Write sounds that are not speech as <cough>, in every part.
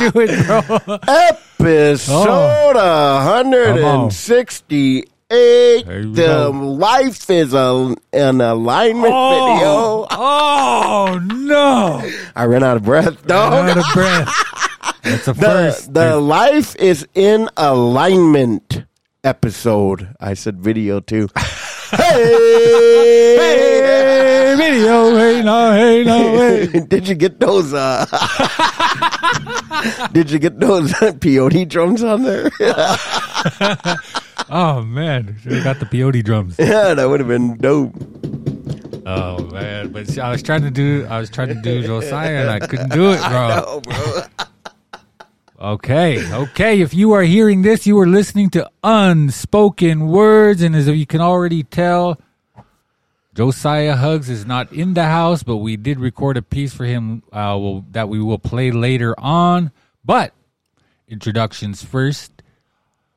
do it, bro. Episode Oh. 168. There The life is a, an alignment Oh, video. oh, no. I ran out of breath, dog. out of breath. That's a <laughs> The, first. the life is in alignment episode. I said video too. <laughs> hey, Hey, video, hey, no, hey, no, hey. <laughs> Did you get those? Uh, <laughs> did you get those <laughs> peyote drums on there? <laughs> Oh, man. Should have got the peyote drums. yeah, that would have been dope. Oh, man. But see, I was trying to do, I was trying to do Josiah and I couldn't do it, bro. Oh, bro. Okay, okay. If you are hearing this, you are listening to Unspoken Words, and as you can already tell, Josiah Hugs is not in the house, but we did record a piece for him uh, will, that we will play later on. But introductions first.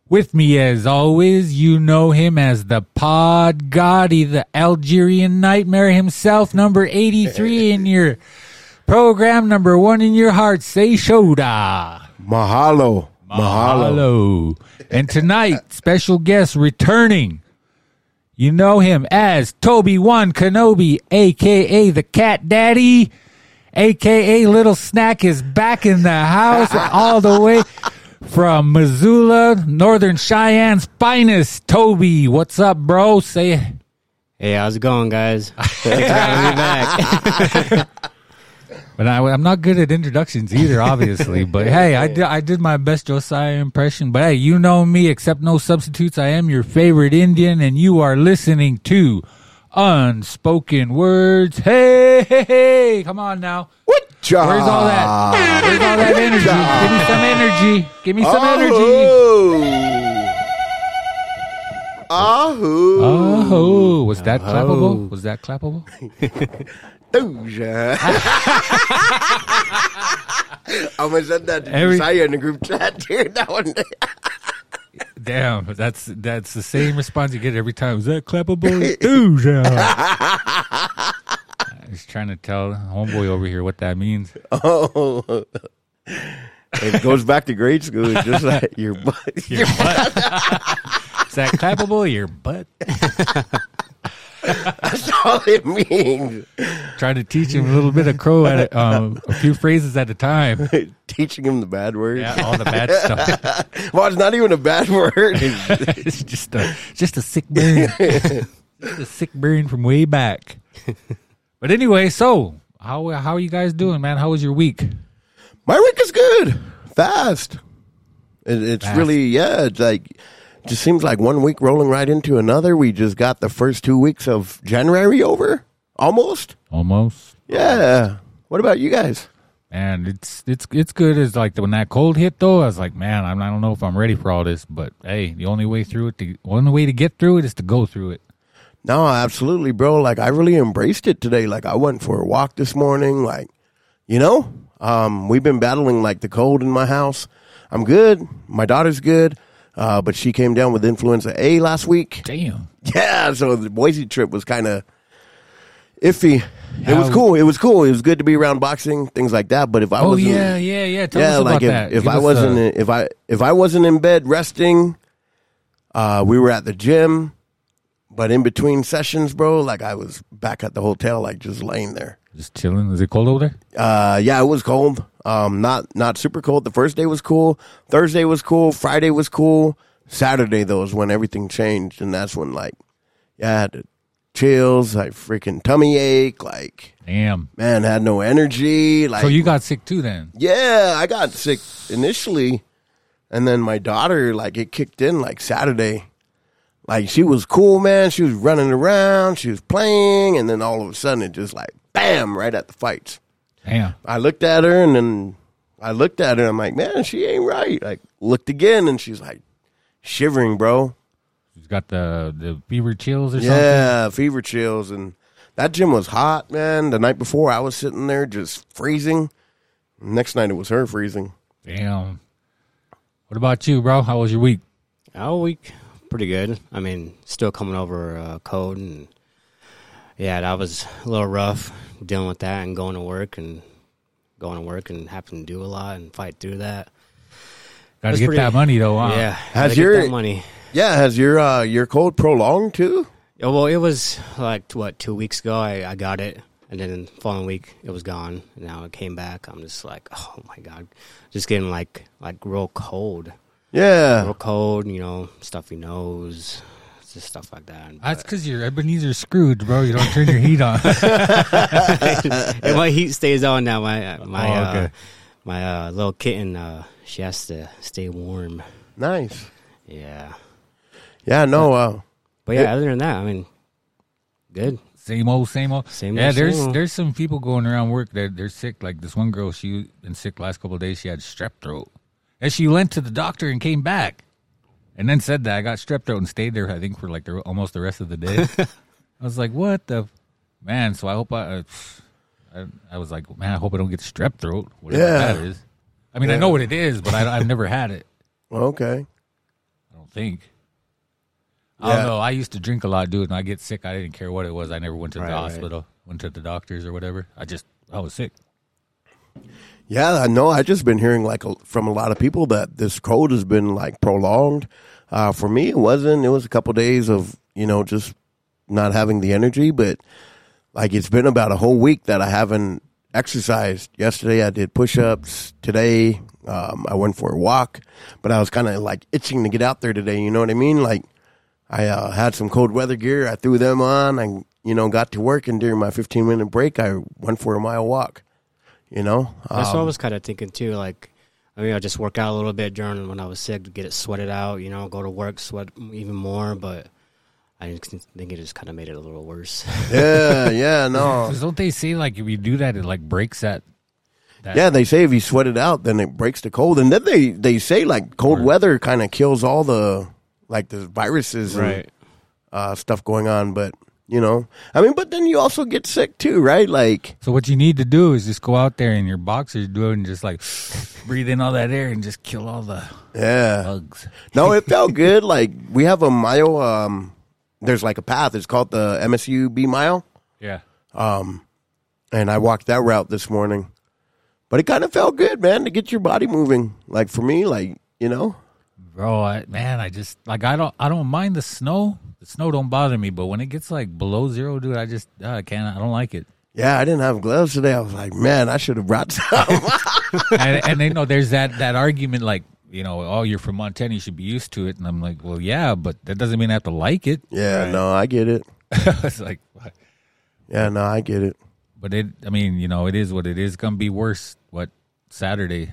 With me, as always, you know him as the Pod Gotti, the Algerian nightmare himself, number 83 in <laughs> your program, number one in your heart. Say Shoda. Mahalo. Mahalo. Hello. And tonight, special guest returning. You know him as Toby One Kenobi, aka the Cat Daddy, aka Little Snack is back in the house <laughs> all the way from Missoula, Northern Cheyenne's finest. Toby, what's up, bro? Say Hey, how's it going, guys? <laughs> Thanks for having me back. <laughs> But I, I'm not good at introductions either, obviously. <laughs> but hey, I did, I did my best Josiah impression. But hey, you know me, except no substitutes. I am your favorite Indian, and you are listening to Unspoken Words. Hey, hey, hey! Come on now. What? Where's all that? Where's all that energy? Give me some energy. Give me some energy. Ahoo. Oh, was that clappable? Was that clappable? <laughs> Doja. I'm gonna send that to Every- Josiah in the group chat, dude. That one. <laughs> Damn, that's that's the same response you get every time. Is that clappable? Dude, <laughs> I was trying to tell homeboy over here what that means. Oh. It goes back to grade school. It's just like your butt. Your butt. <laughs> Is that clappable? Your butt. That's all it means. Trying to teach him a little bit of crow at a, um, a few phrases at a time. <laughs> Teaching him the bad words. Yeah, all the bad stuff. <laughs> Well, it's not even a bad word. <laughs> It's- just a just a sick burn. just a sick burn from way back. But anyway, so how how are you guys doing, man? How was your week? My week is good. Fast. It, it's Fast. really yeah. It's like just seems like one week rolling right into another. We just got the first two weeks of January over, almost. Almost. Yeah. What about you guys? And it's it's it's good as like when that cold hit though, I was like, man, I'm, I don't know if I'm ready for all this, but hey, the only way through it, the only way to get through it is to go through it. No, absolutely, bro. Like I really embraced it today. Like I went for a walk this morning. Like, you know, um, we've been battling like the cold in my house. I'm good. My daughter's good. Uh, but she came down with influenza A last week. Damn. Yeah, so the Boise trip was kind of iffy. It was cool. It was cool. It was good to be around boxing, things like that. But if I Oh wasn't, yeah, yeah, yeah. Tell us yeah, about like if, that. if Give I wasn't, uh, if I if I wasn't in bed resting, uh, we were at the gym. But in between sessions, bro, like I was back at the hotel, like just laying there. just chilling. Is it cold over there? Uh, yeah, it was cold. Um, not not super cold. The first day was cool. Thursday was cool. Friday was cool. Saturday though is when everything changed, and that's when like, yeah, I had the chills, like freaking tummy ache, like Damn. man had no energy. Like, So you got sick too then? yeah, I got sick initially, and then my daughter, like, it kicked in like Saturday. Like she was cool, man. She was running around, she was playing, and then all of a sudden it just like bam, right at the fights. Damn. I looked at her and then I looked at her. I'm like, man, she ain't right. Like looked again and she's like shivering, bro. She's got the the fever chills or something. Yeah, fever chills, and that gym was hot, man. The night before, I was sitting there just freezing. Next night, it was her freezing. Damn. What about you, bro? How was your week? All week, pretty good. I mean, still coming over uh, code, and yeah, that was a little rough dealing with that and going to work and going to work and having to do a lot and fight through that. Got to get pretty- that money though. Huh? Yeah, Has gotta get your- that money? Yeah, has your uh, your cold prolonged too? Yeah, well, it was like what two weeks ago. I, I got it, and then the following week it was gone. And now it came back. I'm just like, oh my god, just getting like like real cold, Yeah, real cold. You know, stuffy nose, just stuff like that. That's because you're Ebenezer Scrooge, bro. You don't turn your heat on. <laughs> and my heat stays on now. My my Oh, uh, my uh, little kitten, uh, she has to stay warm. nice. Yeah, Yeah, no, uh, but yeah, Yeah. other than that, I mean, good. same old, same old. Same yeah, old, there's same old. there's some people going around work that they're sick. Like this one girl, she been sick last couple of days. She had strep throat, and she went to the doctor and came back, and then said that I got strep throat and stayed there. I think for like the, almost the rest of the day. <laughs> I was like, what the man? So I hope I, uh, I, I was like, man, I hope I don't get strep throat. Whatever Yeah. that is. I mean, I know what it is, but I, I've never had it. okay. I don't think. I don't know. I used to drink a lot, dude, and I get sick. I didn't care what it was. I never went to Right, the right. hospital, went to the doctors or whatever. I just, I was sick. Yeah, I know. I just been hearing like from a lot of people that this cold has been like prolonged. Uh, for me, it wasn't. It was a couple days of you know just not having the energy, but like it's been about a whole week that I haven't exercised. Yesterday I did push ups. Today um, I went for a walk, but I was kind of like itching to get out there today. You know what I mean? Like I uh, had some cold weather gear. I threw them on. I you know got to work, and during my 15 minute break, I went for a mile walk. You know, That's what I Um, was kind of thinking too. Like, I mean, I just work out a little bit during when I was sick to get it sweated out. You know, go to work, sweat even more. But I think it just kind of made it a little worse. <laughs> yeah, yeah, no. don't they say like if you do that, it like breaks that? that Yeah, they say if you sweat it out, then it breaks the cold. And then they, they say like cold weather kind of kills all the like the viruses and uh, stuff going on. But you know, I mean, but then you also get sick too, right? Like, So what you need to do is just go out there in your boxers, do it, and just like <laughs> breathe in all that air and just kill all the yeah, bugs. no, it <laughs> felt good. Like we have a mile. Um, there's like a path. It's called the MSU B mile, Yeah. Um and I walked that route this morning. But it kind of felt good, man, to get your body moving. Like for me, like you know, Bro, I, man, I just like I don't I don't mind the snow. The snow don't bother me, but when it gets like below zero, dude, I just uh, I can't. I don't like it. yeah, I didn't have gloves today. I was like, man, I should have brought some. <laughs> and, and they know there's that that argument like you know, oh, you're from Montana, you should be used to it. And I'm like, well, yeah, but that doesn't mean I have to like it. yeah, no, I get it. <laughs> it's like, what? Yeah, no, I get it. but it. I mean, you know, it is what it is. Gonna be worse. What Saturday?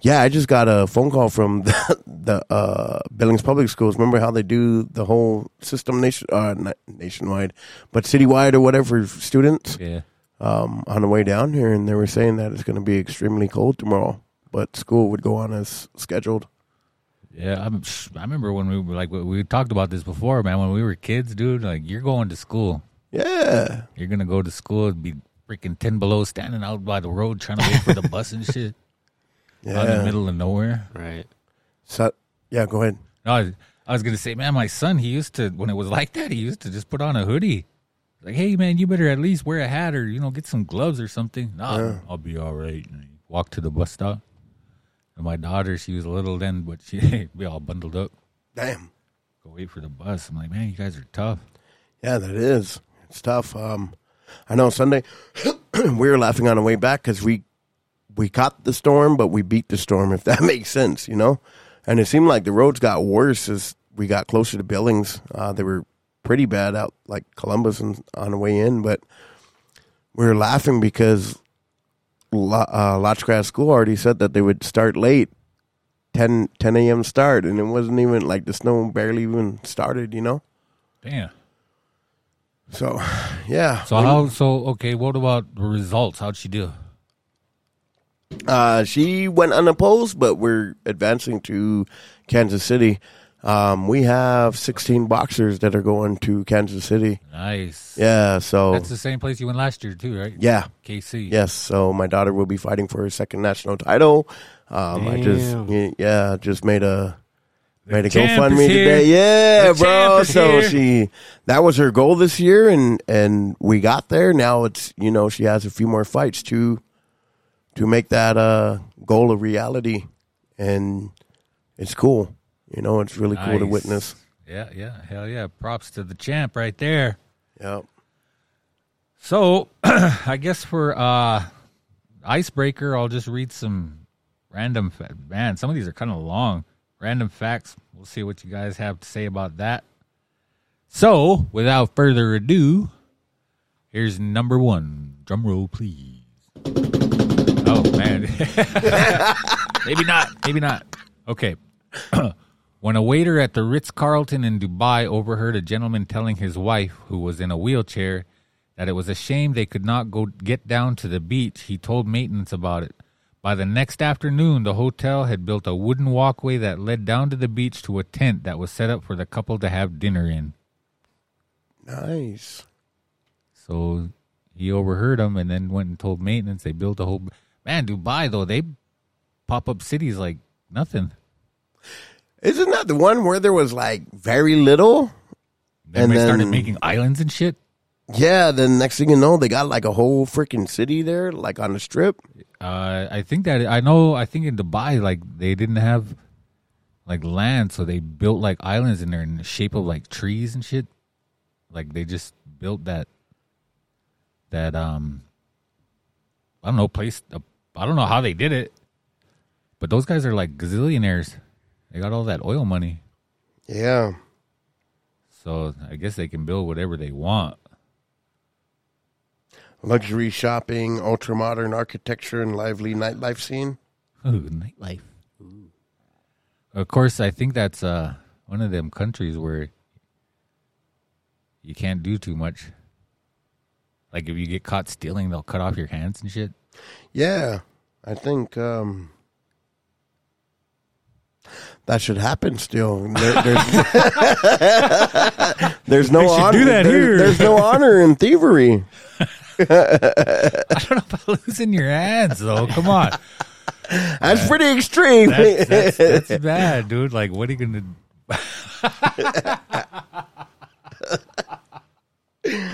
Yeah, I just got a phone call from <laughs> the, the uh, Billings Public Schools. Remember how they do the whole system nation, uh, not nationwide, but citywide or whatever for students Yeah. um, on the way down here, and they were saying that it's going to be extremely cold tomorrow, but school would go on as scheduled. Yeah, I'm, I remember when we were like we we talked about this before, man. When we were kids, dude, like you're going to school, Yeah, you're gonna go to school and be freaking ten below, standing out by the road trying to wait for the bus and shit, out in the yeah. middle of nowhere. right. So, yeah, go ahead. No, I, I was gonna say, man, my son, he used to when it was like that, he used to just put on a hoodie. Like, hey, man, you better at least wear a hat or you know get some gloves or something. No, I'll be all right. And he walked to the bus stop. And my daughter, she was little then, but she <laughs> we all bundled up. Damn. Go wait for the bus. I'm like, man, you guys are tough. Yeah, that is. It's tough. Um, I know Sunday <coughs> we were laughing on the way back because we we caught the storm, but we beat the storm. If <laughs> that makes sense, you know. And it seemed like the roads got worse as we got closer to Billings. Uh, they were pretty bad out like Columbus and on the way in, but we were laughing because Lo- uh, Lodge Grass School already said that they would start late. 10, 10 a.m. start, and it wasn't even like the snow barely even started, you know? Damn. So, <sighs> yeah. So how? So okay. What about the results? How'd she do? Uh, she went unopposed, but we're advancing to Kansas City. Um, we have 16 boxers that are going to Kansas City. Nice. Yeah, so That's the same place you went last year too, right? yeah, KC. yes. So my daughter will be fighting for her second national title. Um, I just yeah, just made a made a GoFundMe today. Yeah, The bro. So here. she that was her goal this year, and and we got there. Now it's you know she has a few more fights to to make that uh goal a reality, and it's cool. You know, it's really cool to witness. Yeah, yeah, hell yeah! Props to the champ right there. Yep. So, <clears throat> I guess for uh icebreaker, I'll just read some random. Fa- Man, some of these are kind of long. Random facts. We'll see what you guys have to say about that. So, without further ado, here's number one. Drum roll, please. Oh man, <laughs> maybe not. Maybe not. Okay. <clears throat> when a waiter at the Ritz Carlton in Dubai overheard a gentleman telling his wife, who was in a wheelchair, that it was a shame they could not go get down to the beach, he told maintenance about it. By the next afternoon, the hotel had built a wooden walkway that led down to the beach to a tent that was set up for the couple to have dinner in. Nice. So he overheard them and then went and told maintenance. They built a whole man. Dubai though they pop up cities like nothing. Isn't that the one where there was like very little? Then And they started making islands and shit. Yeah, then next thing you know, they got like a whole freaking city there, like on the strip. Uh, I think that I know. I think in Dubai, like they didn't have like land, so they built like islands in there in the shape of like trees and shit. Like they just built that that um I don't know place. Uh, I don't know how they did it, but those guys are like gazillionaires. They got all that oil money, Yeah. so I guess they can build whatever they want. Luxury shopping, ultra modern architecture, and lively nightlife scene. Ooh, nightlife. Of course, I think that's uh, one of them countries where you can't do too much. Like if you get caught stealing, they'll cut off your hands and shit. Yeah, I think um, that should happen. Still, there, there's, <laughs> there's no honor. do that there- here. There's no honor in thievery. <laughs> I don't know about losing your hands though. Come on, That's pretty extreme. that's, that's, that's bad, dude. Like, what are you gonna? <laughs>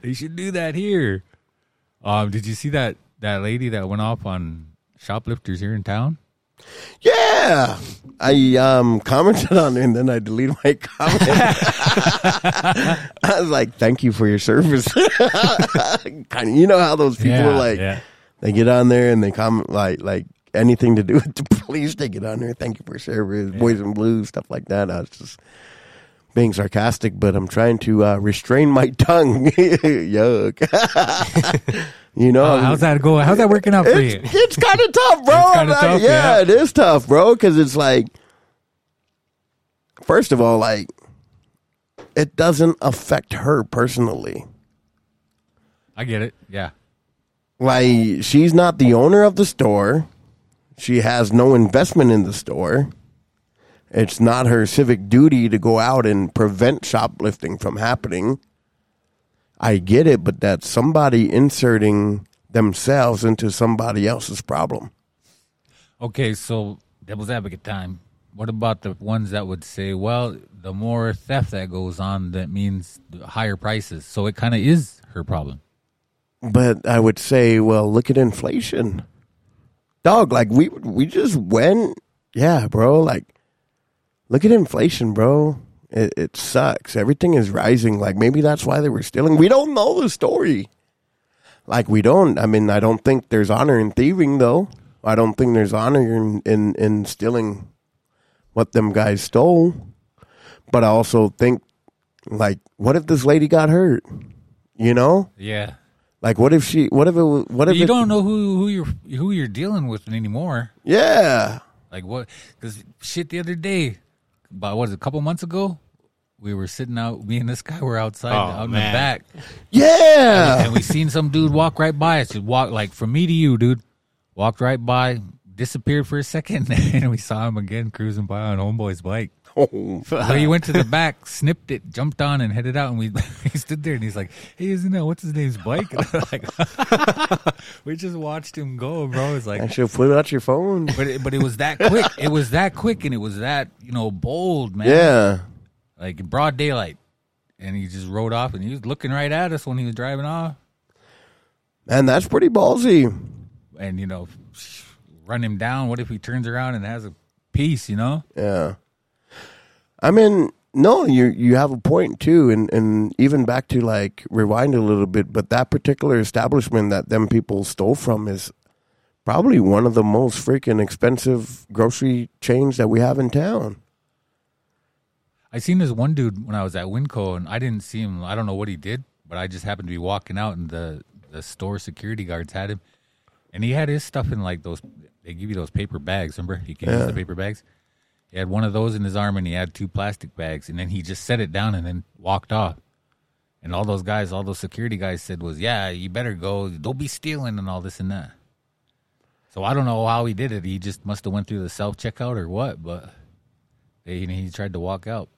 they should do that here. Um, did you see that that lady that went off on shoplifters here in town? Yeah, I um commented on it and then I deleted my comment. <laughs> I was like, "Thank you for your service." <laughs> kind of, you know how those people are like yeah. they get on there and they comment like like anything to do with the <laughs> police. They get on there, "Thank you for your service," boys and blues, stuff like that. I was just being sarcastic, but I'm trying to uh, restrain my tongue. Yuck. You know, Oh, how's that going? How's that working out for you? it's, kind of tough, bro. Like, tough, yeah, yeah. it is tough, bro. Because it's like, first of all, like, it doesn't affect her personally. I get it. Yeah. Like, she's not the owner of the store. She has no investment in the store. It's not her civic duty to go out and prevent shoplifting from happening. I get it, but that's somebody inserting themselves into somebody else's problem. Okay, so devil's advocate time. What about the ones that would say, well, the more theft that goes on, that means higher prices. So it kind of is her problem. But I would say, well, look at inflation, dog. Like we we just went, yeah, bro. Like, look at inflation, bro. It, it sucks. Everything is rising. Like maybe that's why they were stealing. We don't know the story. Like we don't. I mean, I don't think there's honor in thieving, though. I don't think there's honor in in, in stealing what them guys stole. But I also think, like, what if this lady got hurt? You know, Yeah. like, what if she? What if it? What if You it, don't know who, who you're who you're dealing with anymore. Yeah, Like what? Because shit, the other day, about what is it, a couple months ago, we were sitting out. Me and this guy were outside Oh, out in man. the back, yeah. and we seen some dude walk right by us. Just walk like from me to you, dude. Walked right by, disappeared for a second, <laughs> and we saw him again cruising by on homeboy's bike. Oh, <laughs> So he went to the back, snipped it, jumped on, and headed out. And we <laughs> he stood there, and he's like, "Hey, isn't that what's his name's bike?" And <laughs> like, we just watched him go, bro. It's I like, should put out your phone. but it, but it was that quick. It was that quick, and it was that you know bold, man. Yeah. like in broad daylight, and he just rode off, and he was looking right at us when he was driving off, And that's pretty ballsy. and you know, run him down. What if he turns around and has a piece? You know, Yeah. I mean, no, you you have a point too, and and even back to like rewind a little bit, but that particular establishment that them people stole from is probably one of the most freaking expensive grocery chains that we have in town. I seen this one dude when I was at Winco, and I didn't see him. I don't know what he did, but I just happened to be walking out, and the the store security guards had him, and he had his stuff in like those. They give you those paper bags. Remember, you can use Yeah. the paper bags. He had one of those in his arm, and he had two plastic bags, and then he just set it down and then walked off. And all those guys, all those security guys said was, "Yeah, you better go. Don't be stealing and all this and that." So I don't know how he did it. He just must have went through the self checkout or what, but he, he tried to walk out.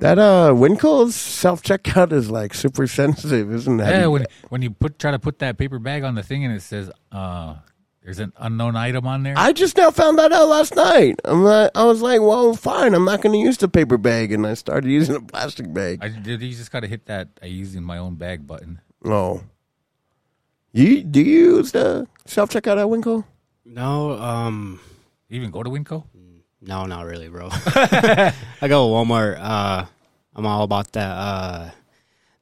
That uh Winco's self checkout is like super <laughs> sensitive, isn't that? Yeah, when when you put try to put that paper bag on the thing and it says uh there's an unknown item on there. I just now found that out last night. I'm like, I was like, well, fine. I'm not going to use the paper bag, and I started using a plastic bag. I did. You just got to hit that. I using my own bag button. Oh. You do you use the self checkout at Winco? No, um, You even go to Winco? no, not really, bro. <laughs> I go to Walmart. Uh, I'm all about that uh,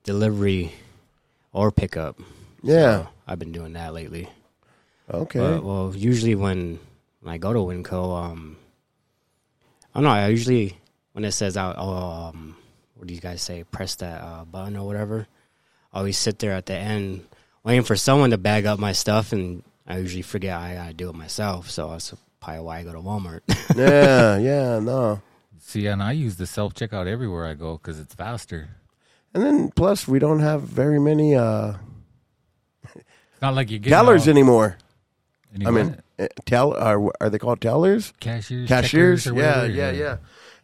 delivery or pickup. Yeah. So I've been doing that lately. Okay. But, well, usually when, when I go to Winco, um, I don't know. I usually when it says out, oh, um, what do you guys say? Press that uh, button or whatever. I always sit there at the end waiting for someone to bag up my stuff, and I usually forget I gotta do it myself. So that's probably why I go to Walmart. <laughs> yeah, yeah, no. See, and I use the self checkout everywhere I go because it's faster. And then plus we don't have very many uh not like you get tellers all, anymore. I mean, uh, tell are are they called tellers? cashiers, Cashiers? checkers or Yeah, whatever, yeah, yeah.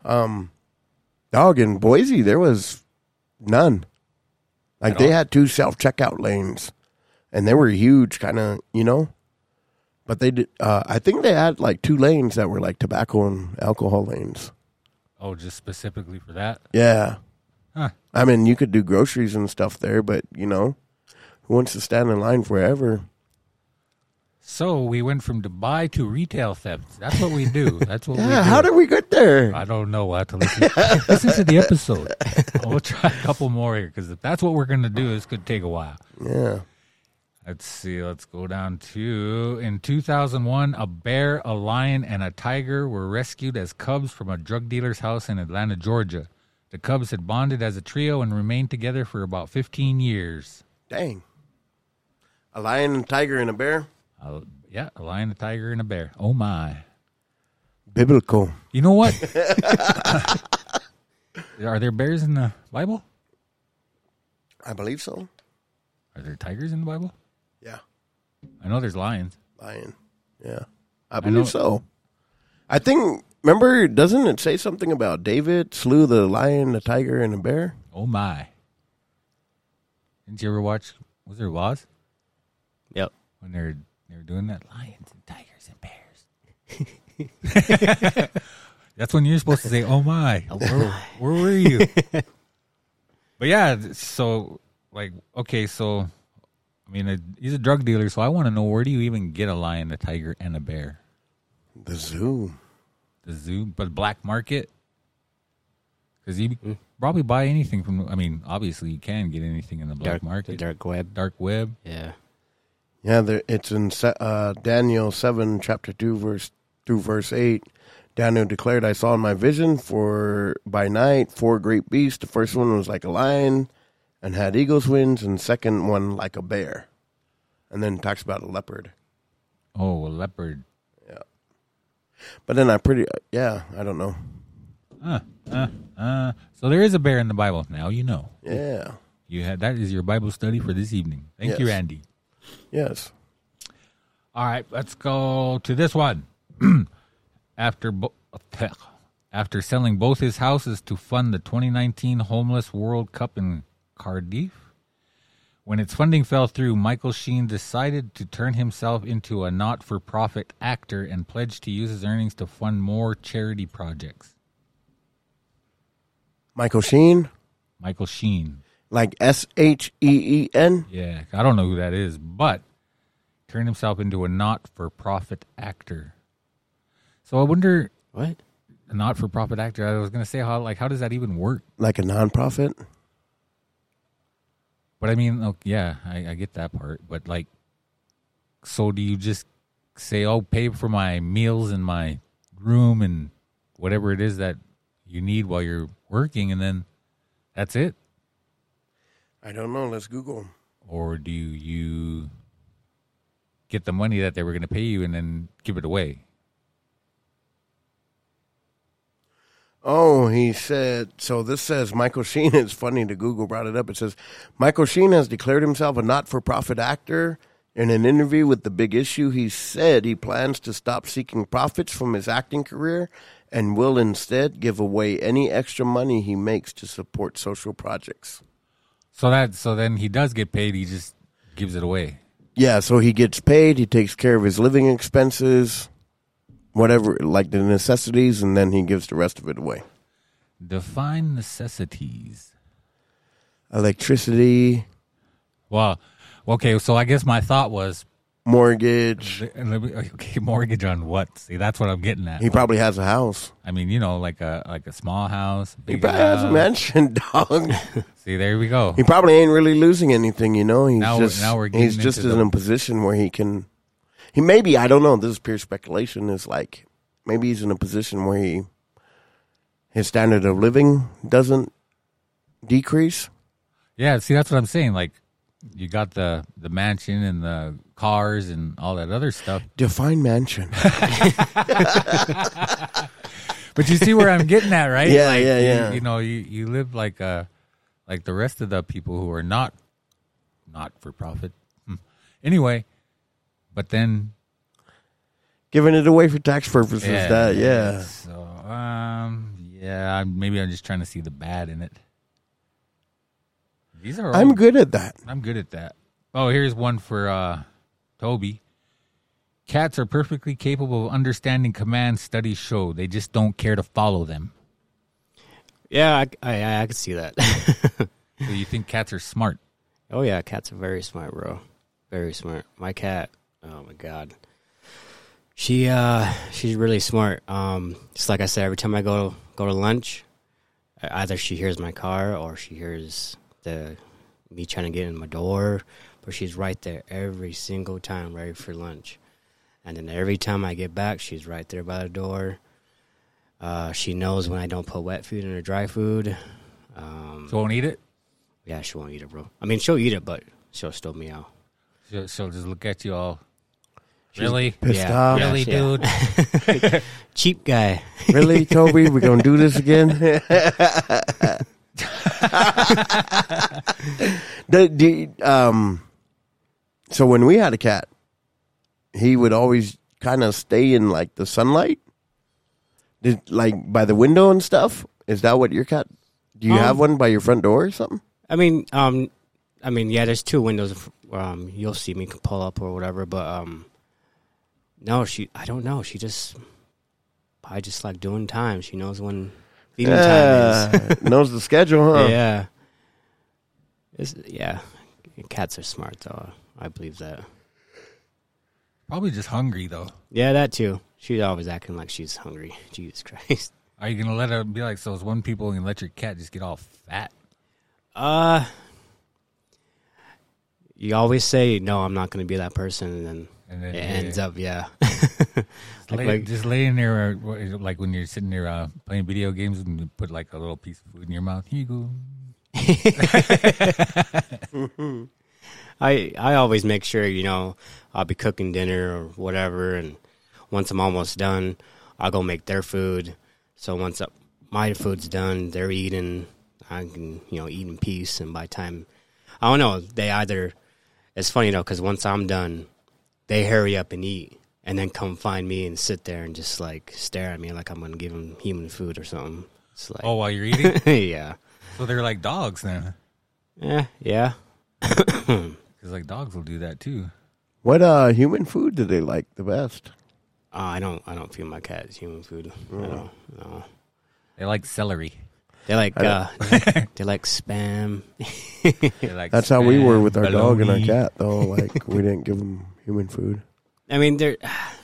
Um dog in Boise there was none. Like At they all? had two self checkout lanes and they were huge kind of, you know. But they did uh I think they had like two lanes that were like tobacco and alcohol lanes. Oh, just specifically for that. Yeah. Huh. I mean, you could do groceries and stuff there, but you know, who wants to stand in line forever? So we went from Dubai to retail theft. That's what we do. That's what <laughs> we do. How did we get there? I don't know. We'll have to listen, <laughs> listen to the episode. <laughs> We'll try a couple more here because if that's what we're going to do, this could take a while. Yeah. Let's see. Let's go down to in 2001, a bear, a lion, and a tiger were rescued as cubs from a drug dealer's house in Atlanta, Georgia. The cubs had bonded as a trio and remained together for about 15 years. Dang. A lion, and tiger, and a bear? Uh, yeah, a lion, a tiger, and a bear. Oh my! Biblical. You know what? <laughs> Are there bears in the Bible? I believe so. Are there tigers in the Bible? Yeah. I know there's lions. Lion. Yeah. I know- believe so. I think, remember, doesn't it say something about David slew the lion, the tiger, and the bear? Oh my! Didn't you ever watch? Was there Laws yep. when they're they're doing that? Lions and tigers and bears. <laughs> That's when you're supposed to say, "Oh my!" Oh, where, where were you? <laughs> but yeah, so like, okay, so I mean, a, he's a drug dealer, so I want to know where do you even get a lion, a tiger, and a bear? The zoo. The zoo, but black market. Because you mm. probably buy anything from. I mean, obviously you can get anything in the black Dark market, The dark web. dark web. Yeah. Yeah, there, it's in uh, Daniel 7, chapter 2, verse through verse 8. Daniel declared, I saw in my vision for by night four great beasts. The first one was like a lion and had eagle's wings, and the second one like a bear. And then talks about a leopard. Oh, a leopard. Yeah. But then I pretty, yeah, I don't know. Uh, uh, uh. So there is a bear in the Bible. Now you know. Yeah, You had that is your Bible study for this evening. Thank you, Andy. Yes. All right, let's go to this one. <clears throat> After bo- after selling both his houses to fund the 2019 Homeless World Cup in Cardiff. When its funding fell through, Michael Sheen decided to turn himself into a not for profit actor and pledged to use his earnings to fund more charity projects. Michael Sheen, Michael Sheen. Like S H E E N. Yeah, I don't know who that is, but turned himself into a not for profit actor. So I wonder, What? a not for profit actor, I was going to say, how like, how does that even work? like a nonprofit. But I mean, oh, yeah, I, I get that part. But like, so do you just say, "Oh, pay for my meals and my room and whatever it is that you need while you're working," and then that's it? I don't know. Let's Google. Or do you get the money that they were going to pay you and then give it away? Oh, he said. So this says Michael Sheen. It's funny that Google brought it up. It says Michael Sheen has declared himself a not-for-profit actor. In an interview with the Big Issue, he said he plans to stop seeking profits from his acting career and will instead give away any extra money he makes to support social projects. So that so then he does get paid. He just gives it away. Yeah, so he gets paid. He takes care of his living expenses, whatever, like the necessities, and then he gives the rest of it away. Define necessities. Electricity, Well, okay. So I guess my thought was mortgage. <laughs> Okay, mortgage on what? See, that's what I'm getting at. He probably has a house. I mean, you know, like a like a small house, He probably has a mansion, <laughs> dog. <laughs> See, there we go. he probably ain't really losing anything, you know. He's Now we're- just now we're getting he's just in the- a position where he can. He maybe I don't know. This is pure speculation. Is like maybe he's in a position where he his standard of living doesn't decrease. Yeah, see, that's what I'm saying. Like, you got the the mansion and the cars and all that other stuff, Define mansion. <laughs> <laughs> but you see where I'm getting at, right? Yeah, Like, yeah, you- yeah. You, know, you you live like uh like the rest of the people who are not not for profit. Hmm. Anyway, but then Giving it away for tax purposes. that yeah. So, um, yeah, maybe I'm just trying to see the bad in it. These are. I'm good at that. I'm good at that. Oh, here's one for uh, Toby. Cats are perfectly capable of understanding commands. Studies show they just don't care to follow them. Yeah, I, I, I could see that. <laughs> So you think cats are smart? oh yeah, cats are very smart, bro. Very smart. My cat. Oh my god. She uh she's really smart. Um, just like I said, every time I go go to lunch, either she hears my car or she hears the me trying to get in my door, but she's right there every single time, ready for lunch. And then every time I get back, she's right there by the door. Uh, she knows when I don't put wet food in her dry food. Um, So won't eat it. yeah, she won't eat it, bro. I mean, she'll eat it, but she'll still meow. She'll, she'll just look at you all. Really, Pissed Yeah. off. really, yeah. dude. <laughs> Cheap guy. Really, Toby? We're gonna do this again? <laughs> <laughs> the, the, um, so when we had a cat, he would always kind of stay in like the sunlight, Did, like by the window and stuff. Is that what your cat? Do you Um, have one by your front door or something? I mean, um, I mean, yeah. There's two windows. Um, you'll see me pull up or whatever, but um, no, she. I don't know. She just, I just like doing time. She knows when feeding time Yeah, <laughs> knows the schedule, huh? is. <laughs> Yeah. It's, yeah. Cats are smart, though. I believe that. Probably just hungry though. Yeah, that too. She's always acting like she's hungry. <laughs> Jesus Christ. Are you gonna let her be like those one people and let your cat just get all fat? Uh, you always say no. I'm not going to be that person, and then And then it yeah, ends up, yeah. <laughs> Lay, like- just laying there, uh, like when you're sitting there uh, playing video games, and you put like a little piece of food in your mouth. Here you go. <laughs> I I always make sure you know I'll be cooking dinner or whatever, and once I'm almost done, I'll go make their food. So once my food's done, they're eating. I can you know eat in peace, and by time I don't know, they either it's funny though because once I'm done, they hurry up and eat, and then come find me and sit there and just like stare at me like I'm gonna give them human food or something. It's like, Oh, while you're eating? <laughs> yeah, so they're like dogs then. Eh, yeah, yeah. <coughs> <coughs> Because like dogs will do that too. What uh human food do they like the best? Uh, I don't, I don't feed my cats human food. I don't. No. They like celery. They like, uh, <laughs> they like spam. They <laughs> like That's how we were with our spam, dog and our cat, though. <laughs> Like we didn't give them human food. I mean, there,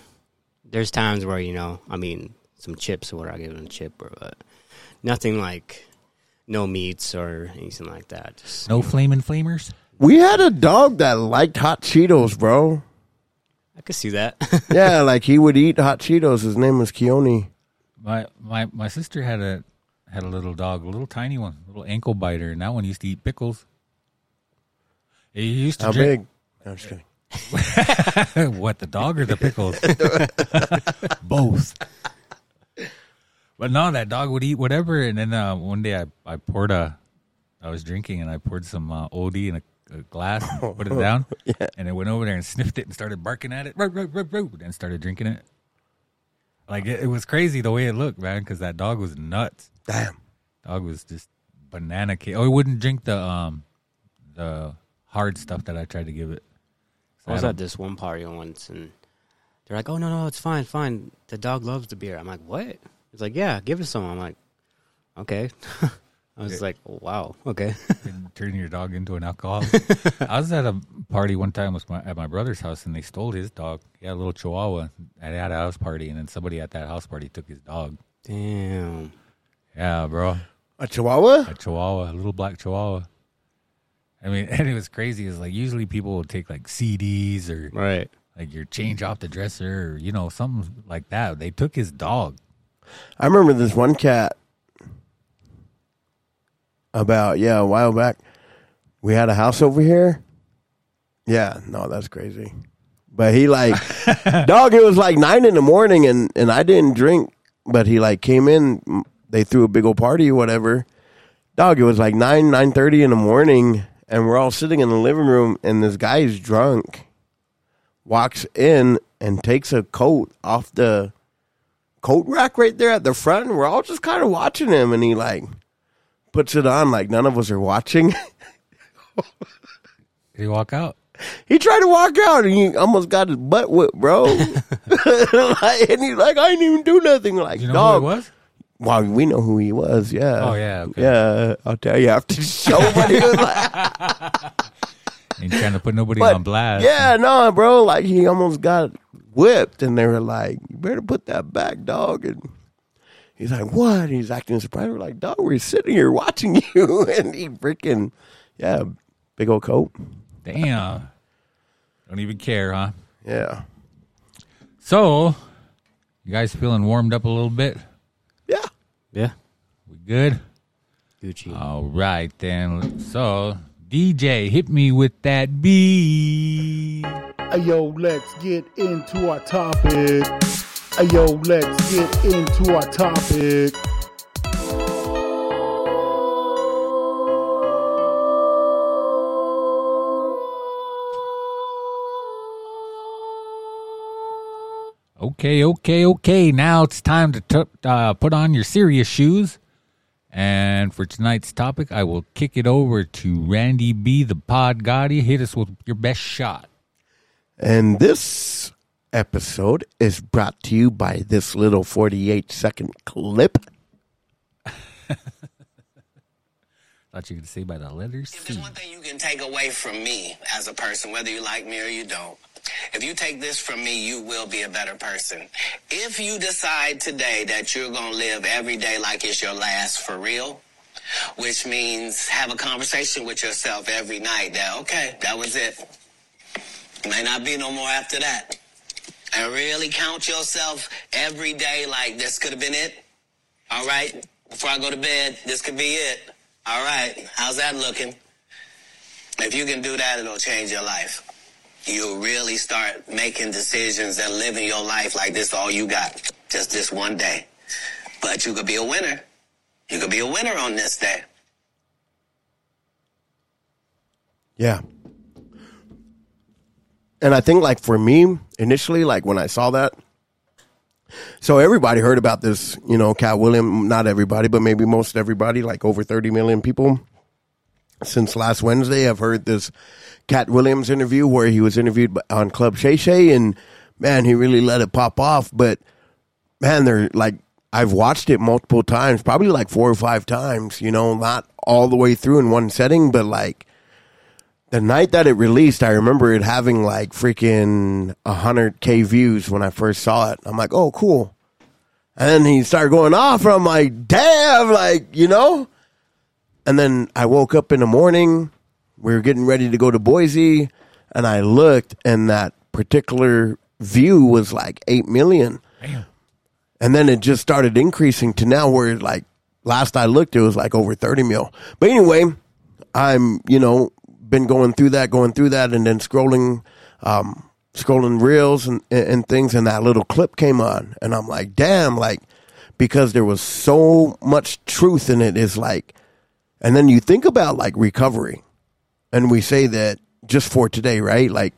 <sighs> there's times where you know, I mean, some chips or whatever. I give them a chip, or but nothing like no meats or anything like that. Just No flaming flamers. We had a dog that liked hot Cheetos, bro. I could see that. <laughs> Yeah, like he would eat hot Cheetos. His name was Keone. My my my sister had a had a little dog, a little tiny one, a little ankle biter, and that one used to eat pickles. He used to How drink, big? No, I'm just kidding. <laughs> what the dog or the pickles? <laughs> Both. But no, that dog would eat whatever. And then uh, one day I, I poured a, I was drinking and I poured some uh, OD in a, a glass and put it <laughs> down. And it went over there and sniffed it and started barking at it. And started drinking it. Like it, it was crazy the way it looked, man, because that dog was nuts. Damn. Dog was just banana cake. Oh, it wouldn't drink the um the hard stuff that I tried to give it. So I was don't- at this one party once, and they're like, "Oh no, no, it's fine, fine. The dog loves the beer." I'm like, "What?" It's like, "Yeah, give it some." I'm like, "Okay." <laughs> I was like, oh, "Wow, okay." <laughs> and turn your dog into an alcoholic. <laughs> I was at a party one time with my, at my brother's house, and they stole his dog. He had a little Chihuahua at at a house party, and then somebody at that house party took his dog. Damn. Yeah, bro, A Chihuahua? a Chihuahua, a little black Chihuahua. I mean, <laughs> and it was crazy. Is like usually people will take like CDs or Right. like your change off the dresser or you know something like that. They took his dog. I remember this one cat about yeah a while back. We had a house over here. Yeah, no, that's crazy. But he like <laughs> dog. It was like nine in the morning, and and I didn't drink. But he like came in. They threw a big old party or whatever. Dog. It was like nine nine thirty in the morning, and we're all sitting in the living room, and this guy is drunk. Walks in and takes a coat off the coat rack right there at the front. And we're all just kind of watching him, and he like puts it on like none of us are watching. Did <laughs> he walk out? he tried to walk out, and he almost got his butt whipped, bro. <laughs> <laughs> and he's like, "I didn't even do nothing." Like, Do you know dog. who it was? Well, we know who he was. Yeah. Oh, yeah, okay. Yeah. I'll tell you after the show what he was like. Ain't trying to put nobody But, on blast. Yeah, no, bro. Like he almost got whipped, and they were like, "You better put that back, dog." And he's like, "What?" He's acting surprised. We're like, "Dog, we're sitting here watching <laughs> you," and he freaking, yeah, big old coat. Damn. Don't even care, huh? Yeah, So, you guys feeling warmed up a little bit? yeah. Yeah. We good? Gucci. All right, then. So, DJ, hit me with that beat. Hey, yo, let's get into our topic. Hey, yo, let's get into our topic. Okay, okay, okay. Now it's time to t- uh, put on your serious shoes. And for tonight's topic, I will kick it over to Randy B, the Pod Gotti. Hit us with your best shot. And this episode is brought to you by this little forty-eight second clip. <laughs> Thought you could see by the letters If there's one thing you can take away from me as a person, whether you like me or you don't, if you take this from me, you will be a better person. If you decide today that you're going to live every day like it's your last for real, which means have a conversation with yourself every night that, okay, that was it. May not be no more after that. And really count yourself every day like this could have been it. All right. Before I go to bed, this could be it. All right. How's that looking? If you can do that, it'll change your life. You'll really start making decisions and living your life like this all you got. Just this one day. But you could be a winner. You could be a winner on this day. Yeah. And I think like for me initially, like when I saw that, so everybody heard about this, you know, Katt William. Not everybody, but maybe most everybody, like over thirty million people since last Wednesday. I've heard this Katt Williams interview where he was interviewed on Club Shay Shay, and man, he really let it pop off. But man, they're like I've watched it multiple times, probably like four or five times. You know, not all the way through in one setting, but like the night that it released, I remember it having like freaking hundred k views when I first saw it. I'm like, oh, cool. And then he started going off, and I'm like, damn, like you know. And then I woke up in the morning. We were getting ready to go to Boise, and I looked, and that particular view was like eight million. And then it just started increasing to now where like last I looked, it was like over 30 mil. But anyway, I'm, you know, been going through that, going through that, and then scrolling, um, scrolling reels and, and things, and that little clip came on. And I'm like, damn, like, because there was so much truth in it, is like, and then you think about like recovery, and we say that just for today, right? Like,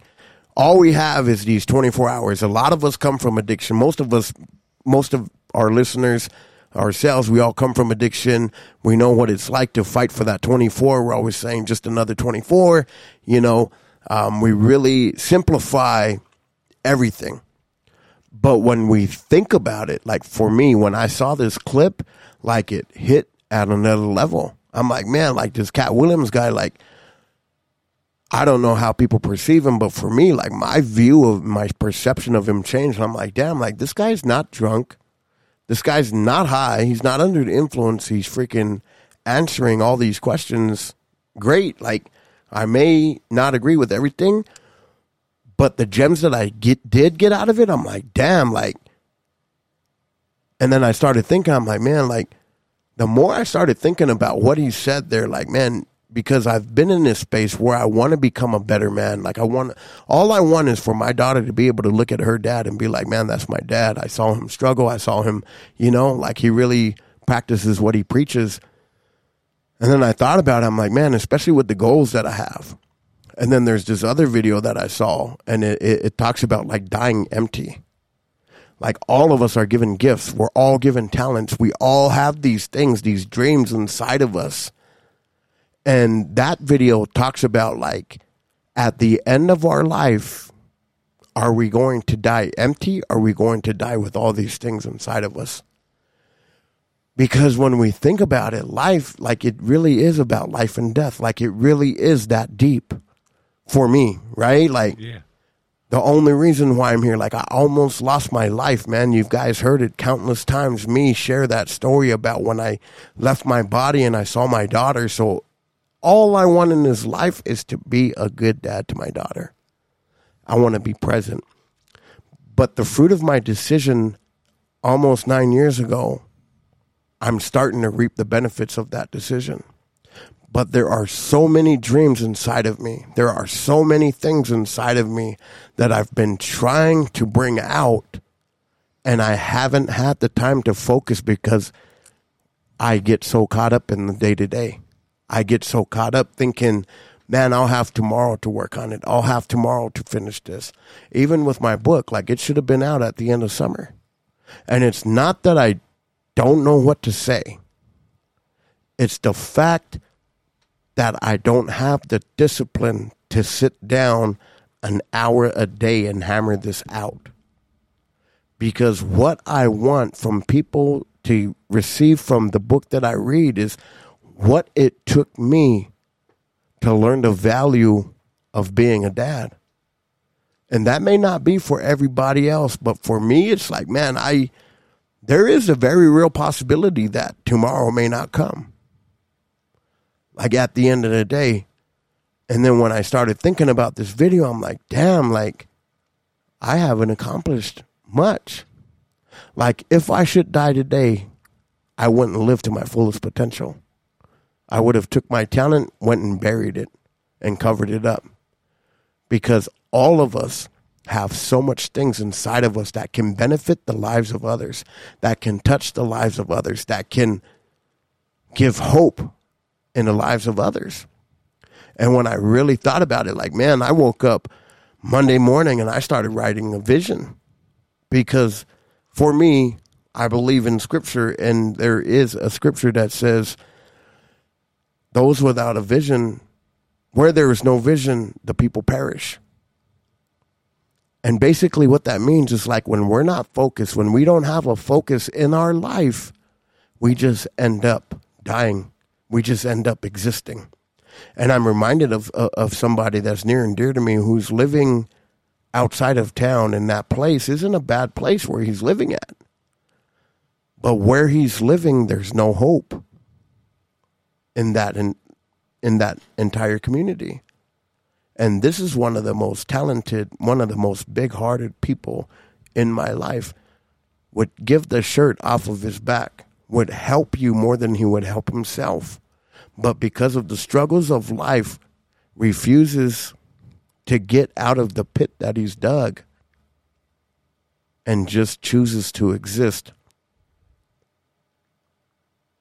all we have is these 24 hours. A lot of us come from addiction. Most of us, most of our listeners, ourselves, we all come from addiction. We know what it's like to fight for that 24. We're always saying just another 24. You know, um, we really simplify everything. But when we think about it, like for me, when I saw this clip, like it hit at another level. I'm like, man, like this Katt Williams guy, like, I don't know how people perceive him, but for me, like my view of my perception of him changed. I'm like, damn, like this guy's not drunk. This guy's not high. He's not under the influence. He's freaking answering all these questions. Great. Like I may not agree with everything, but the gems that I get did get out of it, I'm like, damn, like and then I started thinking, I'm like, man, like the more I started thinking about what he said there, like, man, because I've been in this space where I want to become a better man. Like I want, all I want is for my daughter to be able to look at her dad and be like, man, that's my dad. I saw him struggle. I saw him, you know, like he really practices what he preaches. And then I thought about it. I'm like, man, especially with the goals that I have. And then there's this other video that I saw, and it, it, it talks about like dying empty. Like all of us are given gifts. We're all given talents. We all have these things, these dreams inside of us. And that video talks about like at the end of our life, are we going to die empty? Are we going to die with all these things inside of us? Because when we think about it, life, like it really is about life and death. Like it really is that deep for me, right? Like, Yeah. the only reason why I'm here, like I almost lost my life, man. You guys heard it countless times. Me share that story about when I left my body and I saw my daughter. So all I want in this life is to be a good dad to my daughter. I want to be present. But the fruit of my decision almost nine years ago, I'm starting to reap the benefits of that decision but there are so many dreams inside of me. There are so many things inside of me that I've been trying to bring out, and I haven't had the time to focus because I get so caught up in the day to day. I get so caught up thinking, man, I'll have tomorrow to work on it. I'll have tomorrow to finish this. Even with my book, like it should have been out at the end of summer. And it's not that I don't know what to say, it's the fact that I don't have the discipline to sit down an hour a day and hammer this out. Because what I want from people to receive from the book that I read is what it took me to learn the value of being a dad. And that may not be for everybody else, but for me, it's like, man, I, there is a very real possibility that tomorrow may not come like at the end of the day. And then when I started thinking about this video, I'm like, damn, like I haven't accomplished much. Like if I should die today, I wouldn't live to my fullest potential. I would have took my talent, went and buried it and covered it up. Because all of us have so much things inside of us that can benefit the lives of others, that can touch the lives of others, that can give hope in the lives of others. And when I really thought about it, like, man, I woke up Monday morning and I started writing a vision because for me, I believe in scripture and there is a scripture that says those without a vision, where there is no vision, the people perish. And basically, what that means is like when we're not focused, when we don't have a focus in our life, we just end up dying. We just end up existing. And I'm reminded of of of somebody that's near and dear to me who's living outside of town, and that place isn't a bad place where he's living at. But where he's living, there's no hope in that in, in that entire community. And this is one of the most talented, one of the most big-hearted people in my life. Would give the shirt off of his back, would help you more than he would help himself. But because of the struggles of life, refuses to get out of the pit that he's dug and just chooses to exist.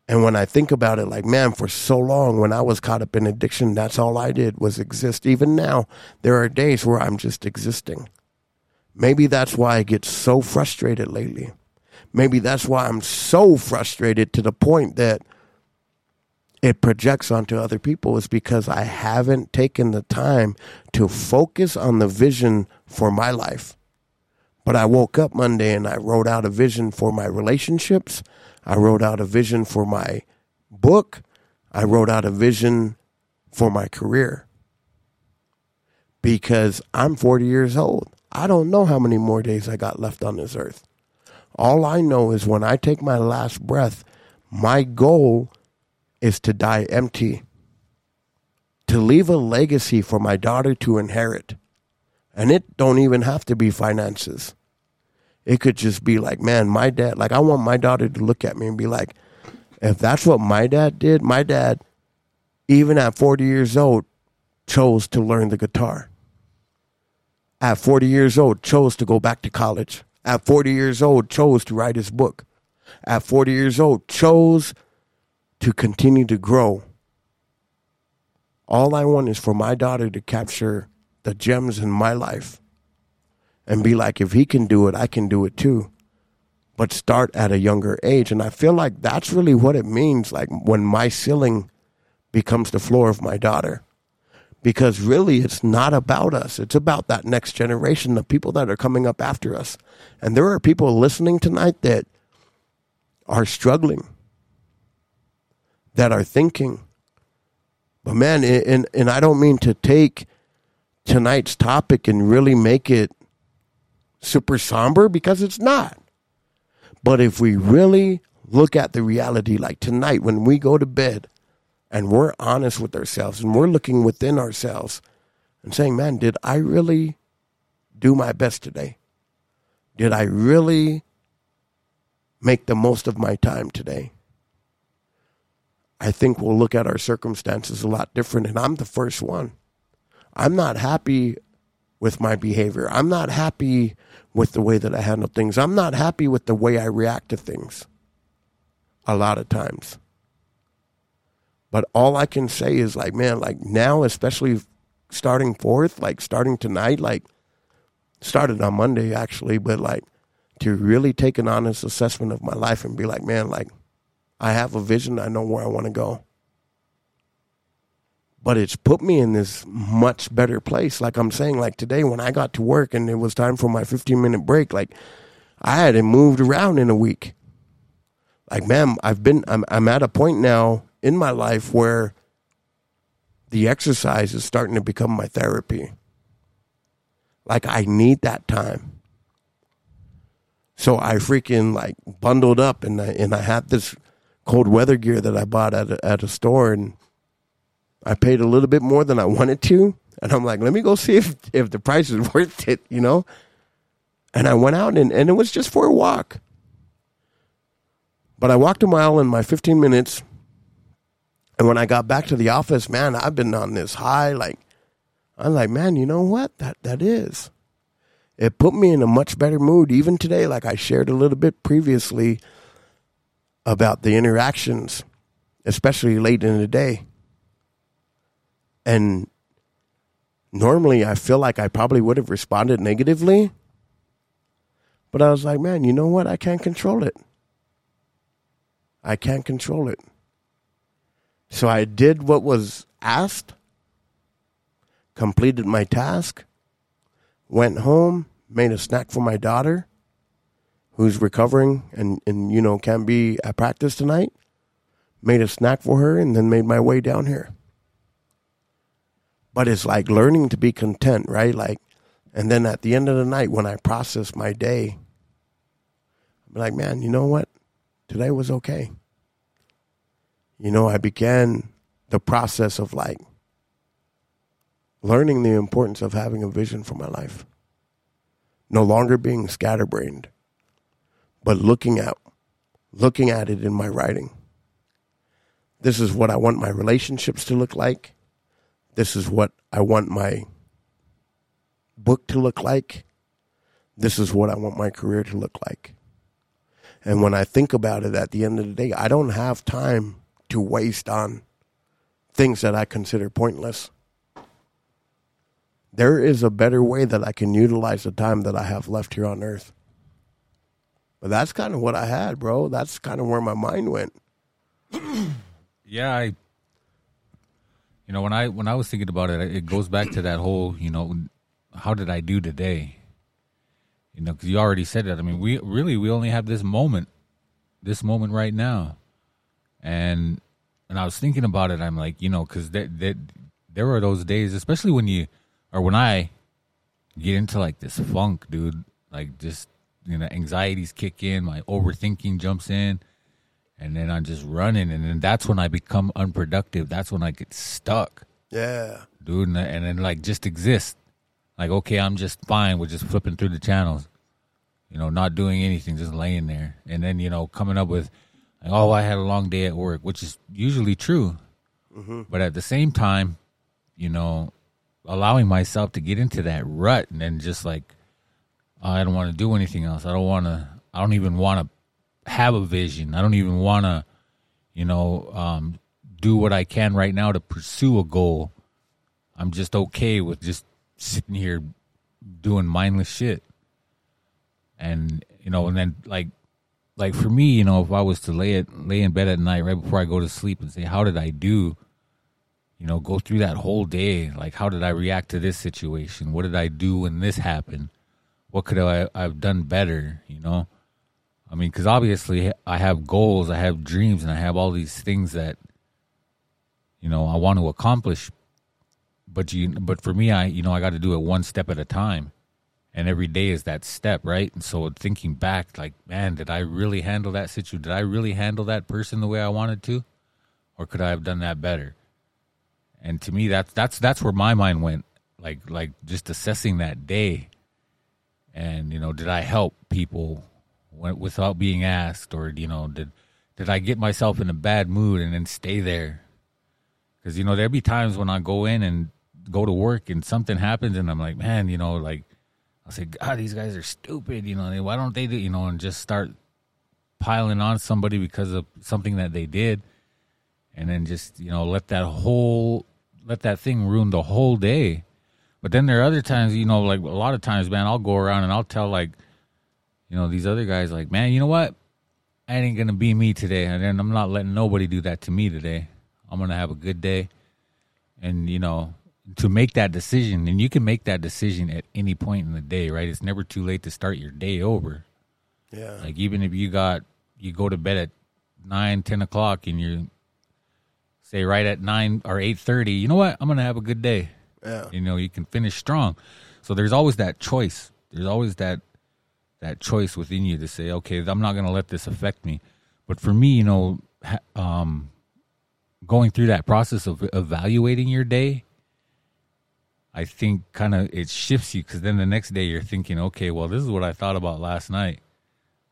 And when I think about it, like, man, for so long when I was caught up in addiction, that's all I did was exist. Even now, there are days where I'm just existing. Maybe that's why I get so frustrated lately. Maybe that's why I'm so frustrated to the point that it projects onto other people is because I haven't taken the time to focus on the vision for my life. But I woke up Monday and I wrote out a vision for my relationships. I wrote out a vision for my book. I wrote out a vision for my career. Because I'm 40 years old. I don't know how many more days I got left on this earth. All I know is when I take my last breath, my goal is to die empty, to leave a legacy for my daughter to inherit. And it don't even have to be finances. It could just be like, man, my dad, like I want my daughter to look at me and be like, if that's what my dad did, my dad, even at 40 years old, chose to learn the guitar. At 40 years old, chose to go back to college. At 40 years old, chose to write his book. At 40 years old, chose to continue to grow. All I want is for my daughter to capture the gems in my life and be like, if he can do it, I can do it too. But start at a younger age. And I feel like that's really what it means, like when my ceiling becomes the floor of my daughter. Because really, it's not about us. It's about that next generation, the people that are coming up after us. And there are people listening tonight that are struggling that are thinking. But man, and and I don't mean to take tonight's topic and really make it super somber because it's not. But if we really look at the reality, like tonight when we go to bed and we're honest with ourselves and we're looking within ourselves and saying, man, did I really do my best today? Did I really make the most of my time today? I think we'll look at our circumstances a lot different. And I'm the first one. I'm not happy with my behavior. I'm not happy with the way that I handle things. I'm not happy with the way I react to things a lot of times. But all I can say is like, man, like now, especially starting forth, like starting tonight, like started on Monday actually, but like to really take an honest assessment of my life and be like, man, like I have a vision. I know where I want to go. But it's put me in this much better place. Like I'm saying, like today when I got to work and it was time for my 15 minute break, like I hadn't moved around in a week. Like, man, I've been, I'm, I'm at a point now in my life where the exercise is starting to become my therapy. Like, I need that time. So I freaking like bundled up and I, and I had this cold weather gear that I bought at a, at a store, and I paid a little bit more than I wanted to. And I'm like, let me go see if if the price is <laughs> worth it, you know. And I went out and, and it was just for a walk. But I walked a mile in my 15 minutes. And when I got back to the office, man, I've been on this high. Like, I'm like, man, you know what? That that is. It put me in a much better mood even today. Like I shared a little bit previously about the interactions, especially late in the day. And normally I feel like I probably would have responded negatively. But I was like, man, you know what? I can't control it. I can't control it. So I did what was asked, completed my task, went home, made a snack for my daughter, who's recovering and, and you know, can't be at practice tonight, made a snack for her, and then made my way down here. But it's like learning to be content, right? Like, and then at the end of the night, when I process my day, I'm like, man, you know what? Today was okay. You know, I began the process of like learning the importance of having a vision for my life. No longer being scatterbrained, but looking at looking at it in my writing. This is what I want my relationships to look like. This is what I want my book to look like. This is what I want my career to look like. And when I think about it at the end of the day, I don't have time to waste on things that I consider pointless. There is a better way that I can utilize the time that I have left here on earth. But that's kind of what I had, bro. That's kind of where my mind went. Yeah, I. You know, when I when I was thinking about it, it goes back to that whole, you know, how did I do today? You know, because you already said that. I mean, we really we only have this moment, this moment right now, and and I was thinking about it. I'm like, you know, because that that there are those days, especially when you or when I get into like this funk, dude. Like just you know, anxieties kick in, my overthinking jumps in, and then I'm just running, and then that's when I become unproductive. That's when I get stuck, Yeah. dude, and, and then like just exist. Like okay, I'm just fine with just flipping through the channels, you know, not doing anything, just laying there, and then you know coming up with, like, oh, I had a long day at work, which is usually true, mm-hmm. but at the same time, you know, allowing myself to get into that rut and then just like I don't want to do anything else. I don't want to. I don't even want to have a vision. I don't even want to, you know, um, do what I can right now to pursue a goal. I'm just okay with just sitting here doing mindless shit. And you know, and then like, like for me, you know, if I was to lay it lay in bed at night right before I go to sleep and say, how did I do? You know, go through that whole day. Like, how did I react to this situation? What did I do when this happened? what could I have done better? You know, I mean, because obviously I have goals, I have dreams, and I have all these things that you know I want to accomplish. But you, but for me, I you know I got to do it one step at a time, and every day is that step, right? And so thinking back, like, man, did I really handle that situation? Did I really handle that person the way I wanted to, or could I have done that better? And to me, that's that's that's where my mind went, like like just assessing that day and you know did i help people without being asked or you know did did i get myself in a bad mood and then stay there? Because you know there'd be times when i go in and go to work and something happens and i'm like man you know like i'll say god these guys are stupid you know why don't they do you know and just start piling on somebody because of something that they did. And then just you know let that whole let that thing ruin the whole day. But then there are other times, you know, like a lot of times, man, I'll go around and I'll tell like, you know, these other guys, like, man, you know what? I ain't gonna be me today, and I'm not letting nobody do that to me today. I'm gonna have a good day, and you know, to make that decision, and you can make that decision at any point in the day, right? It's never too late to start your day over. Yeah. Like even if you got you go to bed at nine, ten o'clock, and you say right at nine or eight thirty, you know what? I'm gonna have a good day. Yeah. You know, you can finish strong. So there's always that choice. There's always that that choice within you to say, okay, I'm not going to let this affect me. But for me, you know, um, going through that process of evaluating your day, I think kind of it shifts you because then the next day you're thinking, okay, well, this is what I thought about last night.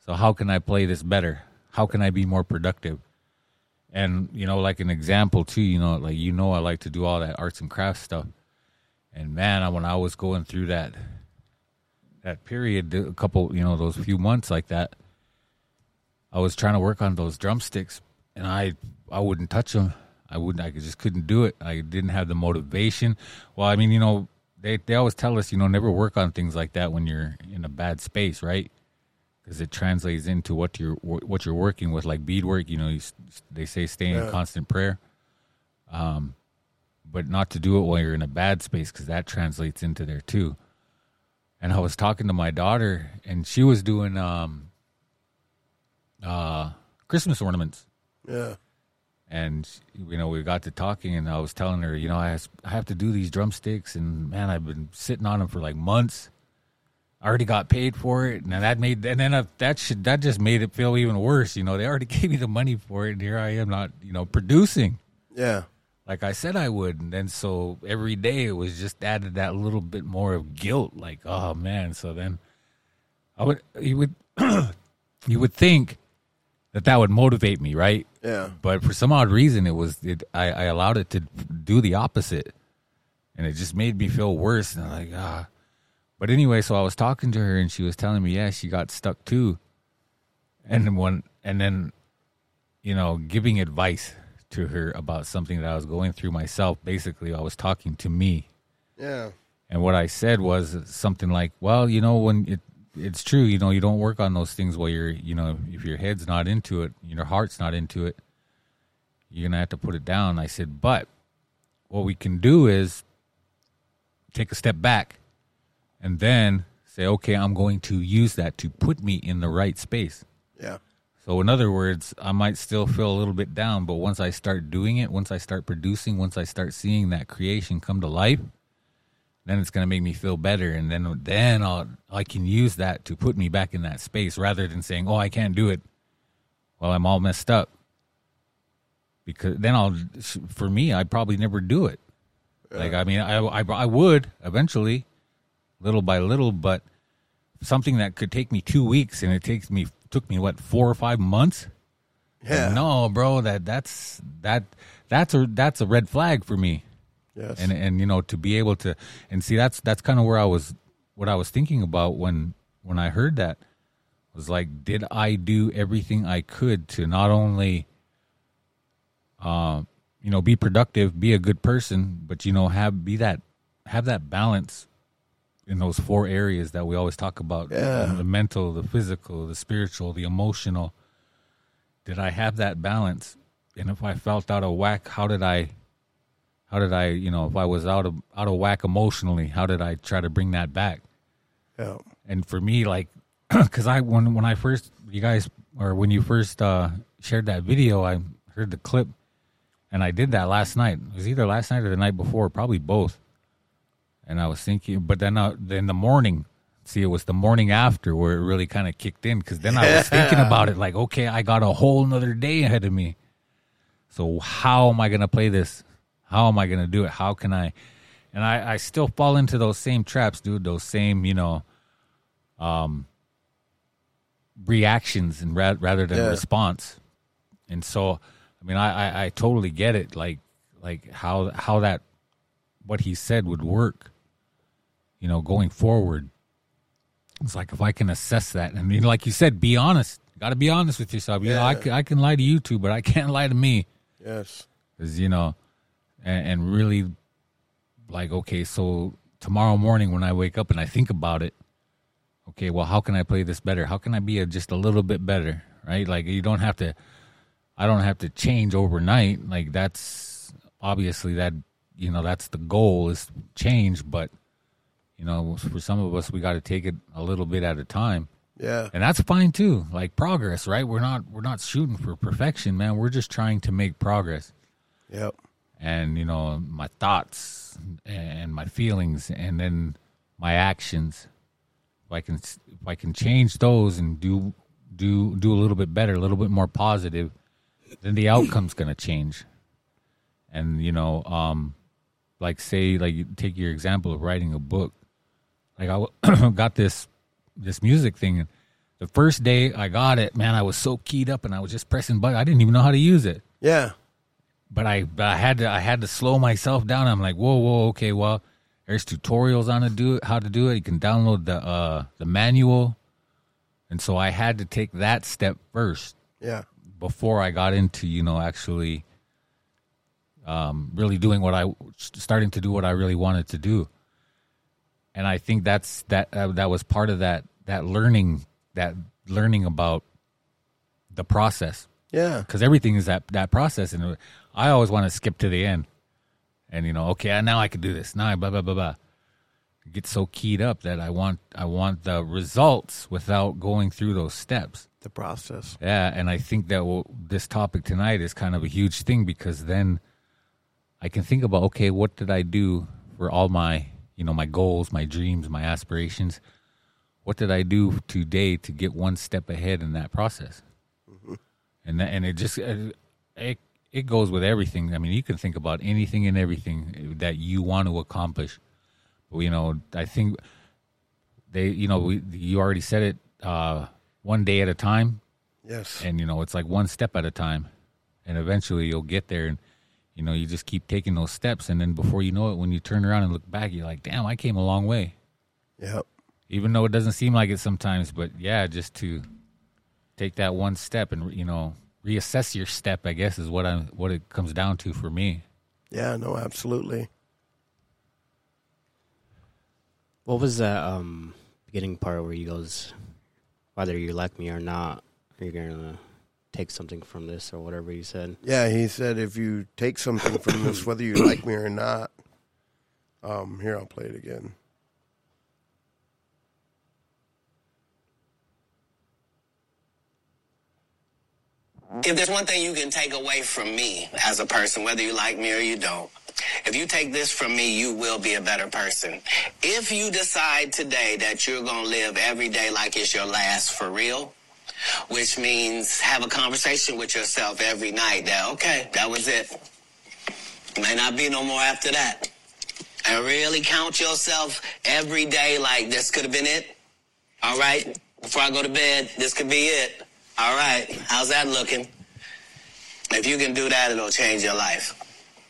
So how can I play this better? How can I be more productive? And you know, like an example too, you know, like you know, I like to do all that arts and crafts stuff. And man, when I was going through that that period, a couple, you know, those few months like that, I was trying to work on those drumsticks, and I I wouldn't touch them. I wouldn't. I just couldn't do it. I didn't have the motivation. Well, I mean, you know, they they always tell us, you know, never work on things like that when you're in a bad space, right? Because it translates into what you're what you're working with, like beadwork. You know, you, they say stay in Yeah. constant prayer, um, but not to do it while you're in a bad space because that translates into there too. And I was talking to my daughter, and she was doing um, uh, Christmas ornaments Yeah. and you know we got to talking and i was telling her you know i, has, I have to do these drumsticks and man i've been sitting on them for like months i already got paid for it and that made and then uh, that should that just made it feel even worse you know they already <laughs> gave me the money for it and here i am not you know producing Yeah. Like i said i would and then so every day it was just added that little bit more of guilt like oh man. So then i would you would <clears throat> you would think that that would motivate me right? Yeah. but for some odd reason it was it I, I allowed it to do the opposite. And it just made me feel worse. And I'm like ah. But anyway so i was talking to her and she was telling me yeah she got stuck too. And then one and then you know giving advice to her about something that i was going through myself basically i was talking to me Yeah. and what I said was something like, "Well, you know, when it it's true, you know, you don't work on those things while you're, you know, if your head's not into it, your heart's not into it, you're gonna have to put it down." I said, "But what we can do is take a step back, and then say, okay, I'm going to use that to put me in the right space." Yeah. So, in other words, I might still feel a little bit down, but once I start doing it, once I start producing, once I start seeing that creation come to life, then it's going to make me feel better, and then then I'll I can use that to put me back in that space rather than saying, "Oh, I can't do it," well, I'm all messed up. Because then I'll, for me, I'd probably never do it. Like I mean, I, I I would eventually, little by little, but something that could take me two weeks and it takes me took me what four or five months. Yeah. No, bro, that that's that that's a that's a red flag for me Yes. and and you know to be able to and see that's that's kind of where I was what I was thinking about when when I heard that was like did I do everything I could to not only uh you know be productive be a good person but you know have be that have that balance in those four areas that we always talk about Yeah. the mental the physical the spiritual the emotional did I have that balance and if I felt out of whack how did I how did I, you know, if I was out of out of whack emotionally, how did I try to bring that back? yeah. And for me, like, <clears throat> because I when when I first you guys or when you first uh, shared that video, I heard the clip, and I did that last night. It was either last night or the night before, probably both. And I was thinking, but then uh, then the morning, see, it was the morning after where it really kind of kicked in because then I was thinking about it, like, okay, I got a whole another day ahead of me. So how am I gonna play this? How am I gonna do it? How can I? And I, I still fall into those same traps, dude. Those same, you know, um, reactions and ra- rather than Yeah. response. And so, I mean, I, I, I totally get it. Like, like how how that what he said would work. You know, going forward. It's like if I can assess that, I mean, like you said, be honest. Got to be honest with yourself. You know, I, Yeah. I can lie to you too, but I <laughs> can't lie to me Yes. Because, you know and, and really like okay so tomorrow morning when i wake up and i think about it okay well how can i play this better how can i be a, just a little bit better right like you don't have to i don't have to change overnight like that's obviously that you know that's the goal is change but you know for some of us we got to take it a little bit at a time. Yeah. and that's fine too. Like progress right? We're not we're not shooting for perfection man. We're just trying to make progress. Yep. and you know my thoughts and my feelings and then my actions. If i can if i can change those and do do do a little bit better a little bit more positive then the outcome's going to change. And you know um like say like you take your example of writing a book like I <clears throat> got this this music thing the first day i got it man i was so keyed up and i was just pressing buttons. i didn't even know how to use it Yeah. but I but I had to I had to slow myself down. I'm like, whoa, whoa, okay, well, there's tutorials on to do it, how to do it. You can download the uh the manual, and so I had to take that step first Yeah. before I got into you know actually um really doing what I starting to do what I really wanted to do. And I think that's that uh, that was part of that that learning that learning about the process Yeah. because everything is that that process, and I always want to skip to the end, and you know, okay, now I can do this. Now, I blah blah blah blah. Get so keyed up that I want I want the results without going through those steps. The process. Yeah, and I think that this topic tonight is kind of a huge thing because then I can think about okay, what did I do for all my you know my goals, my dreams, my aspirations? What did I do today to get one step ahead in that process? And that, and it just it it goes with everything. I mean, you can think about anything and everything that you want to accomplish. You know, I think they you know we, you already said it uh, one day at a time Yes. and you know it's like one step at a time and eventually you'll get there and you know you just keep taking those steps and then before you know it when you turn around and look back you're like damn i came a long way Yep. even though it doesn't seem like it sometimes but yeah just to take that one step and you know reassess your step i guess is what i what it comes down to for me Yeah. No. Absolutely. What was that um, beginning part where he goes, whether you like me or not, you're gonna take something from this or whatever he said. Yeah. He said, if you take something from this, <coughs> whether you like me or not. Um. Here, I'll play it again. If there's one thing you can take away from me as a person, whether you like me or you don't, if you take this from me, you will be a better person. If you decide today that you're going to live every day like it's your last for real, which means have a conversation with yourself every night that, okay, that was it. May not be no more after that. And really count yourself every day like this could have been it. All right. Before I go to bed, this could be it. All right. How's that looking? If you can do that, it'll change your life.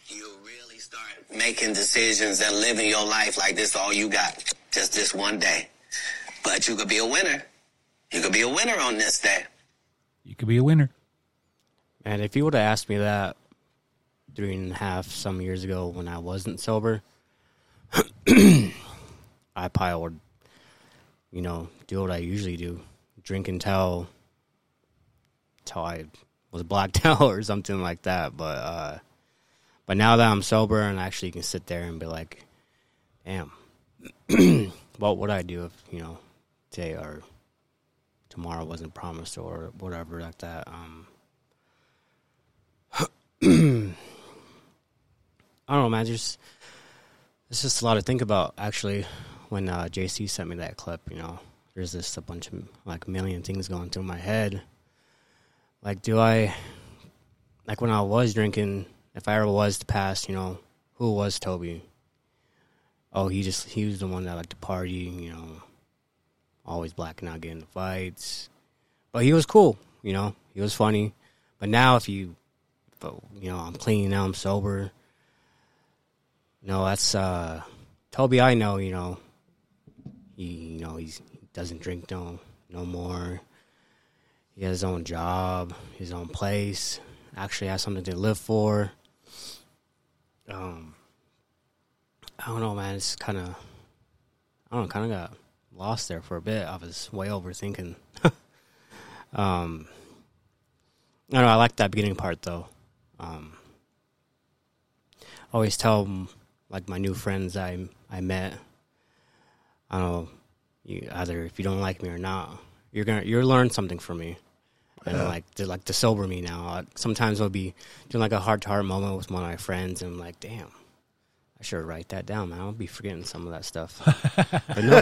You'll really start making decisions and living your life like this all you got. Just this one day. But you could be a winner. You could be a winner on this day. you could be a winner And if you would have asked me that three and a half some years ago when I wasn't sober, <clears throat> I probably would, you know, do what I usually do, drink until until I was blacked <laughs> out or something like that. But uh, but now that I'm sober and I actually can sit there and be like, damn, <clears throat> what would I do if you know today or tomorrow wasn't promised or whatever like that. Um, <clears throat> I don't know, man. Just it's just a lot to think about. Actually, when uh, JC sent me that clip, you know, there's just a bunch of like million things going through my head. Like, do I like when I was drinking? If I ever was to pass, you know, who was Toby? Oh, he just he was the one that liked to party, you know, always blacking out, getting into fights. But he was cool, you know, he was funny. But now, if you, if, you know, I'm clean now, I'm sober. No, that's uh, Toby. I know, you know, he, you know, he doesn't drink no, no more. He has his own job, his own place. Actually, has something to live for. Um, I don't know, man. It's kind of, I don't know, kind of got lost there for a bit. I was way overthinking. <laughs> um, I don't know. I like that beginning part though. Um, I always tell like my new friends I I met. I don't know. You either if you don't like me or not, you're gonna you'll learn something from me. And like to like to sober me now. Like, sometimes I'll be doing like a heart to heart moment with one of my friends, and I'm like, damn, I should write that down, man. I'll be forgetting some of that stuff. <laughs> but no,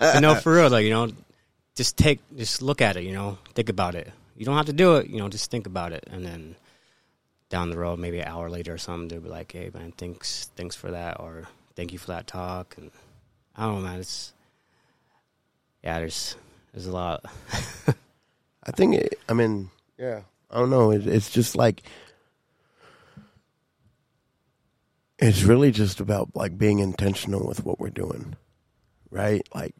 but no, for real, like you know, just take, just look at it. You know, think about it. You don't have to do it. You know, just think about it, and then down the road, maybe an hour later or something, they'll be like, "Hey, man, thanks, thanks for that," or "Thank you for that talk." And I don't know, man. It's yeah, there's there's a lot. <laughs> I think. It, I mean, yeah. I don't know. It, it's just like it's really just about like being intentional with what we're doing, right? Like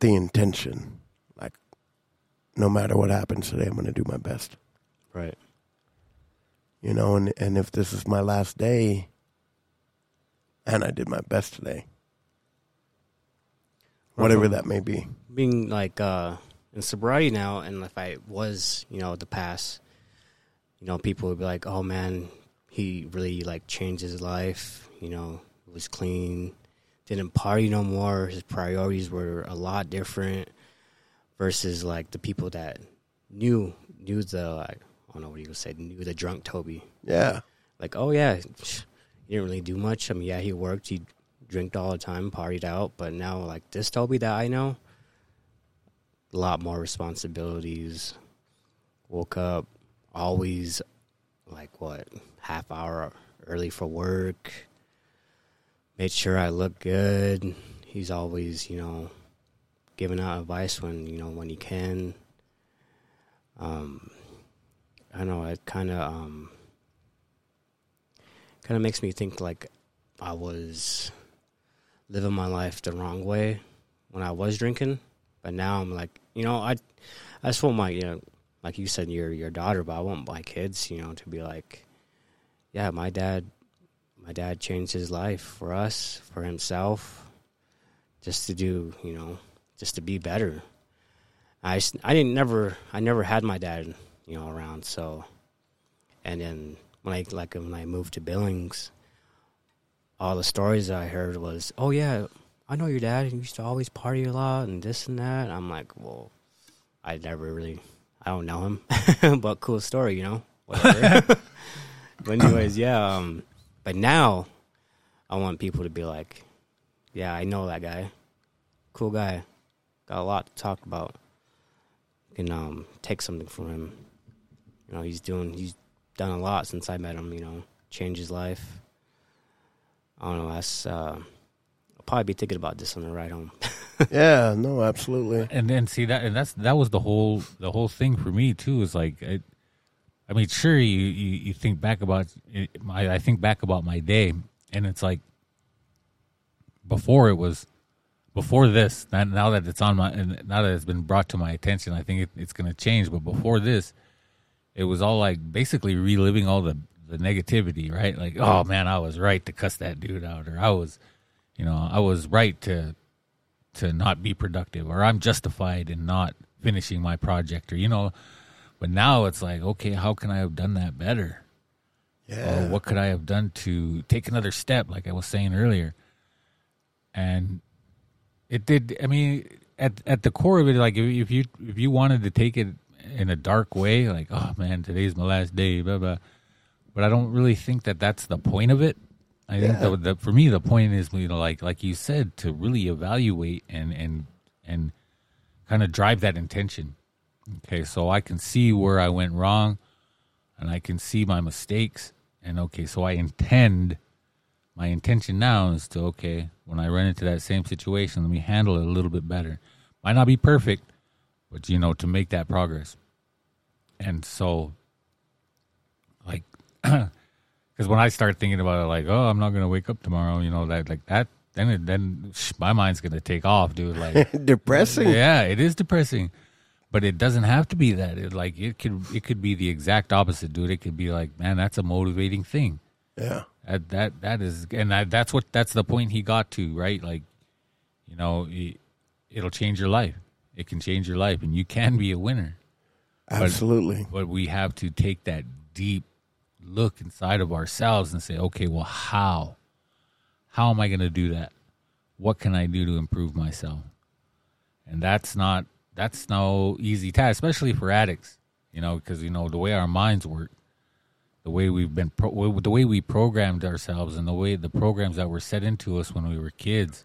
the intention. Like no matter what happens today, I'm going to do my best. right. You know, and and if this is my last day, and I did my best today, whatever that may be. being like uh in sobriety now and if I was, you know, the past, you know, people would be like, Oh man, he really like changed his life, you know, was clean, didn't party no more, his priorities were a lot different versus like the people that knew knew the like I don't know what you would say, knew the drunk Toby. Yeah. Like, oh yeah, he didn't really do much. I mean, yeah, he worked, he drank all the time, partied out, but now like this Toby that I know, a lot more responsibilities. Woke up always like what half hour early for work. Made sure I look good. He's always you know giving out advice when you know when he can. Um, I don't know. It kind of um, kind of makes me think like I was living my life the wrong way when I was drinking, but now I'm like, you know, I I just want my, you know, like you said, your your daughter, but I want my kids, you know, to be like, yeah, my dad, my dad changed his life for us, for himself, just to do, you know, just to be better. I I didn't never I never had my dad, you know, around, so, and then when I like when I moved to Billings, all the stories I heard was, oh yeah, I know your dad. He used to always party a lot and this and that. I'm like, well, I never really, I don't know him, <laughs> but cool story, you know. Whatever. <laughs> but anyways, yeah. Um, but now, I want people to be like, yeah, I know that guy, cool guy, got a lot to talk about. Can um take something from him. You know, he's doing, he's done a lot since I met him. You know, changed his life. I don't know. That's uh, I'll probably be thinking about this on the ride home. <laughs> Yeah, no, absolutely. and then see that and that's that was the whole the whole thing for me too is like it, i mean sure you, you you think back about my i think back about my day and it's like before it was before this now that it's on my now that it's been brought to my attention i think it, it's going to change but before this it was all like basically reliving all the the negativity right? Like oh man i was right to cuss that dude out or i was you know i was right to to not be productive or I'm justified in not finishing my project or you know but now it's like okay how can I have done that better Yeah. or what could I have done to take another step like I was saying earlier and it did I mean at at the core of it like if, if you if you wanted to take it in a dark way like oh man today's my last day blah blah but I don't really think that that's the point of it I think Yeah. that, that for me the point is you know like like you said to really evaluate and and and kind of drive that intention. Okay, so I can see where I went wrong, and I can see my mistakes, and okay, so I intend. My intention now is to okay when I run into that same situation, let me handle it a little bit better. Might not be perfect, but you know to make that progress. And so, like <clears throat> because when I start thinking about it, like, oh, I'm not gonna wake up tomorrow, you know, that like that, then it, then sh- my mind's gonna take off, dude. Like, <laughs> Depressing. yeah, it is depressing, but it doesn't have to be that. It like it could it could be the exact opposite, dude. It could be like, man, that's a motivating thing. Yeah. That that that is, and that, that's what that's the point he got to, right? Like, you know, it, it'll change your life. It can change your life, and you can be a winner Absolutely. but we have to take that deep look inside of ourselves and say, okay, well, how? How am I going to do that? What can I do to improve myself? And that's not that's no easy task, especially for addicts. You know, because you know the way our minds work, the way we've been, pro- the way we programmed ourselves, and the way the programs that were set into us when we were kids.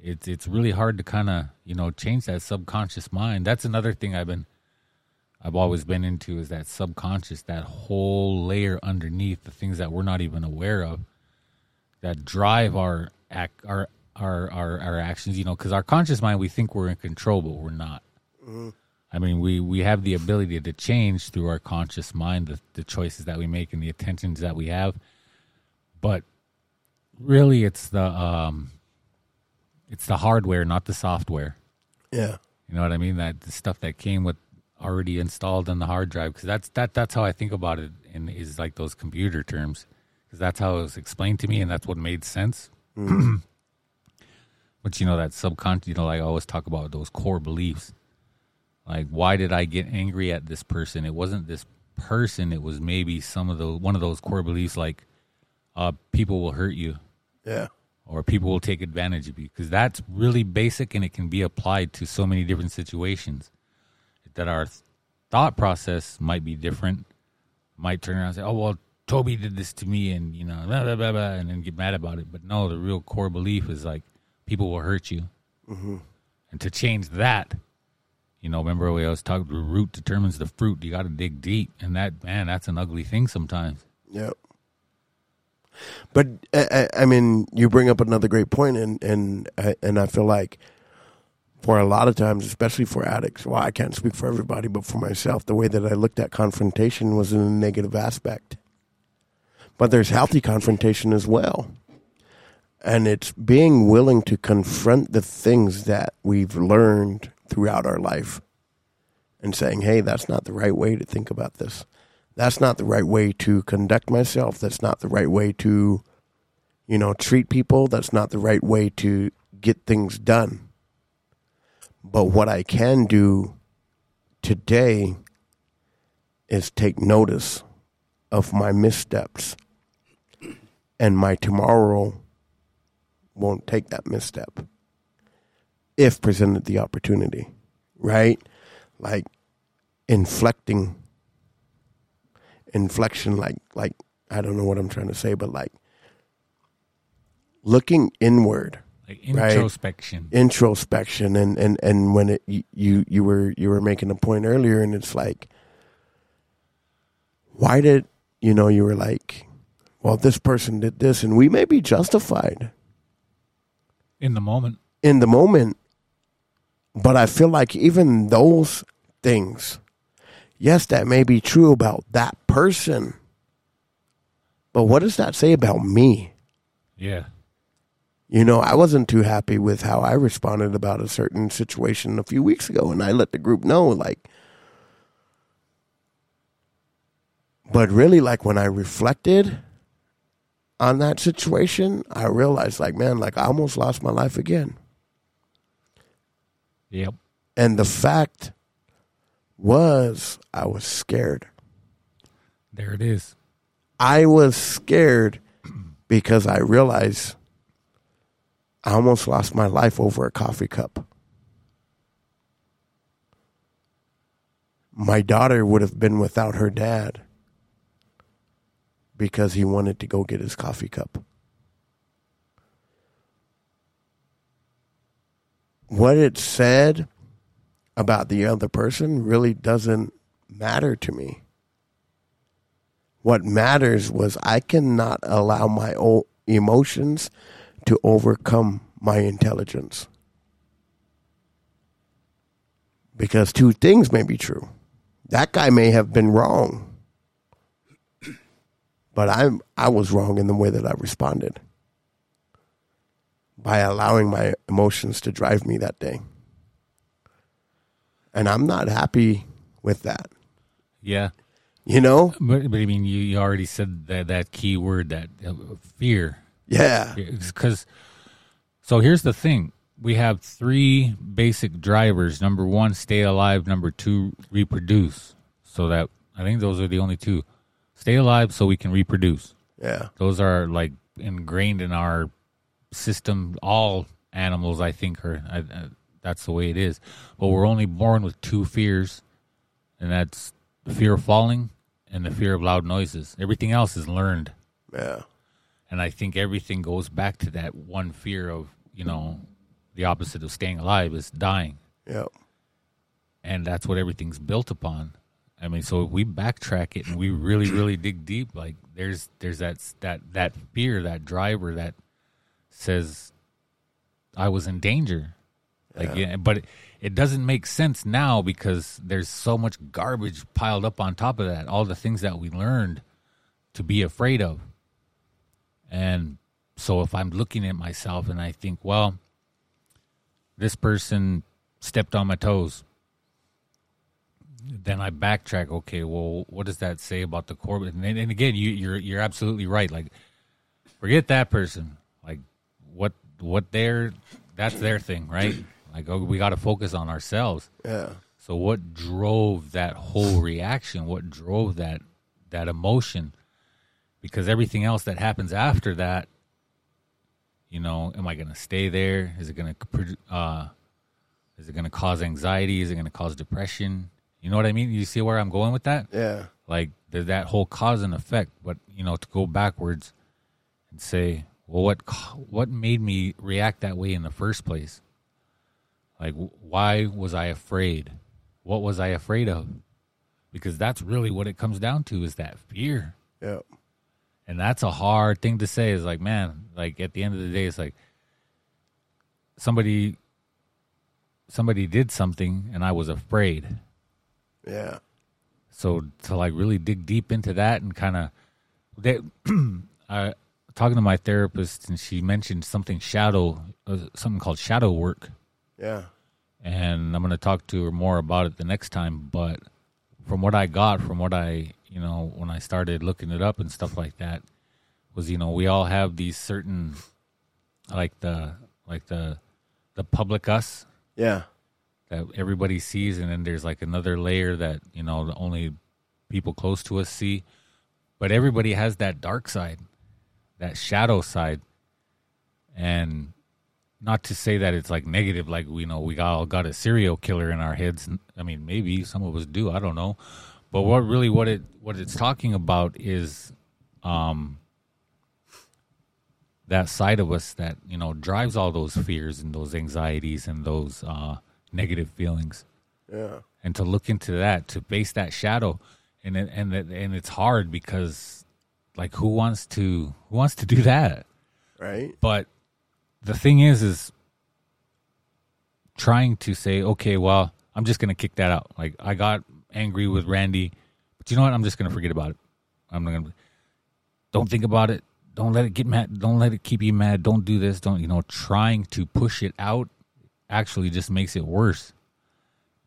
It's it's really hard to kind of you know change that subconscious mind. That's another thing I've been I've always been into is that subconscious, that whole layer underneath the things that we're not even aware of that drive our act, our, our, our, our actions, you know, because our conscious mind, we think we're in control, but we're not. I mean, we, we have the ability to change through our conscious mind, the, the choices that we make and the attentions that we have. But really, it's the, um, it's the hardware, not the software. Yeah. You know what I mean? That the stuff that came with already installed on the hard drive because that's that that's how I think about it and is like those computer terms because that's how it was explained to me and that's what made sense. when <clears throat> But you know that subconscious, you know, like I always talk about those core beliefs. Like, why did I get angry at this person? It wasn't this person. It was maybe some of the one of those core beliefs, like uh, people will hurt you Yeah. or people will take advantage of you, because that's really basic and it can be applied to so many different situations. That our thought process might be different. Might turn around and say, "Oh well, Toby did this to me," and you know, blah, blah, blah, blah, and then get mad about it. But no, the real core belief is like people will hurt you, mm-hmm. and to change that, you know, remember we always talked. The root determines the fruit. You got to dig deep, and that man, that's an ugly thing sometimes. Yep. But I, I I mean, you bring up another great point, and and I- and I feel like for a lot of times, especially for addicts, well, I can't speak for everybody, but for myself, the way that I looked at confrontation was in a negative aspect. But there's healthy confrontation as well, and it's being willing to confront the things that we've learned throughout our life, and saying, "Hey, that's not the right way to think about this." that's not the right way to conduct myself. That's not the right way to, you know, treat people. That's not the right way to get things done. But what I can do today is take notice of my missteps, and my tomorrow won't take that misstep if presented the opportunity, right? Like inflecting inflection like like I don't know what I'm trying to say, but like looking inward, Like Right. introspection. introspection, and and and when it you you were you were making a point earlier, and it's like, why did you know you were like, well, this person did this, and we may be justified in the moment. in the moment, but I feel like even those things, yes, that may be true about that person, but what does that say about me? Yeah. You know, I wasn't too happy with how I responded about a certain situation a few weeks ago, and I let the group know, like, but really, like, when I reflected on that situation, I realized, like, man, like, I almost lost my life again. Yep. And the fact was, I was scared. There it is. I was scared because I realized I almost lost my life over a coffee cup. My daughter would have been without her dad because he wanted to go get his coffee cup. What it said about the other person really doesn't matter to me. What matters was I cannot allow my emotions to overcome my intelligence. Because two things may be true. That guy may have been wrong. But I'm I was wrong in the way that I responded. By allowing my emotions to drive me that day. And I'm not happy with that. Yeah. You know? But, but I mean, you, you already said that, that key word, that uh, fear. Yeah. Because, so here's the thing we have three basic drivers. Number one, stay alive. Number two, reproduce. So that, I think those are the only two. Stay alive so we can reproduce. Yeah. Those are like ingrained in our system. All animals, I think, are. I, I, that's the way it is. But we're only born with two fears, and that's the fear of falling and the fear of loud noises. Everything else is learned, Yeah. and I think everything goes back to that one fear of you know the opposite of staying alive is dying, Yeah. and that's what everything's built upon. I mean, so if we backtrack it and we really, <clears throat> really dig deep, like there's there's that that that fear, that driver that says I was in danger. Like, yeah, but it, it doesn't make sense now because there's so much garbage piled up on top of that. All the things that we learned to be afraid of, and so if I'm looking at myself and I think, well, this person stepped on my toes then I backtrack. Okay, well, what does that say about the core? And, and again, you, you're you're absolutely right. Like, forget that person. Like, what what they're that's their thing, right? <clears throat> Like oh, we got to focus on ourselves. Yeah. So what drove that whole reaction? What drove that that emotion? Because everything else that happens after that, you know, am I going to stay there? Is it going to uh is it going to cause anxiety? Is it going to cause depression? You know what I mean? You see where I'm going with that? Yeah. Like there's that whole cause and effect, but you know, to go backwards and say, well, what what made me react that way in the first place? Like, why was I afraid? What was I afraid of? Because that's really what it comes down to is that fear. Yeah. And that's a hard thing to say. Is like, man, like at the end of the day, it's like somebody somebody did something and I was afraid. Yeah. So to like really dig deep into that and kind of, they, <clears throat> I talking to my therapist and she mentioned something shadow, uh, something called shadow work, Yeah. and I'm going to talk to her more about it the next time. But from what I got, from what I, you know, when I started looking it up and stuff like that, was you know we all have these certain, like the like the the public us Yeah. That everybody sees, and then there's like another layer that you know the only people close to us see. But everybody has that dark side, that shadow side, and not to say that it's like negative, like we know we all got a serial killer in our heads. I mean, maybe some of us do. I don't know, but what really what it what it's talking about is, um, that side of us that you know drives all those fears and those anxieties and those uh, negative feelings. Yeah. and to look into that to face that shadow and it, and it, and it's hard because like who wants to who wants to do <laughs> that? Right. but the thing is is trying to say okay well i'm just gonna kick that out. Like i got angry with randy but you know what? I'm just gonna forget about it. I'm not gonna don't think about it. Don't let it get mad don't let it keep you mad. Don't do this. Don't you know trying to push it out actually just makes it worse.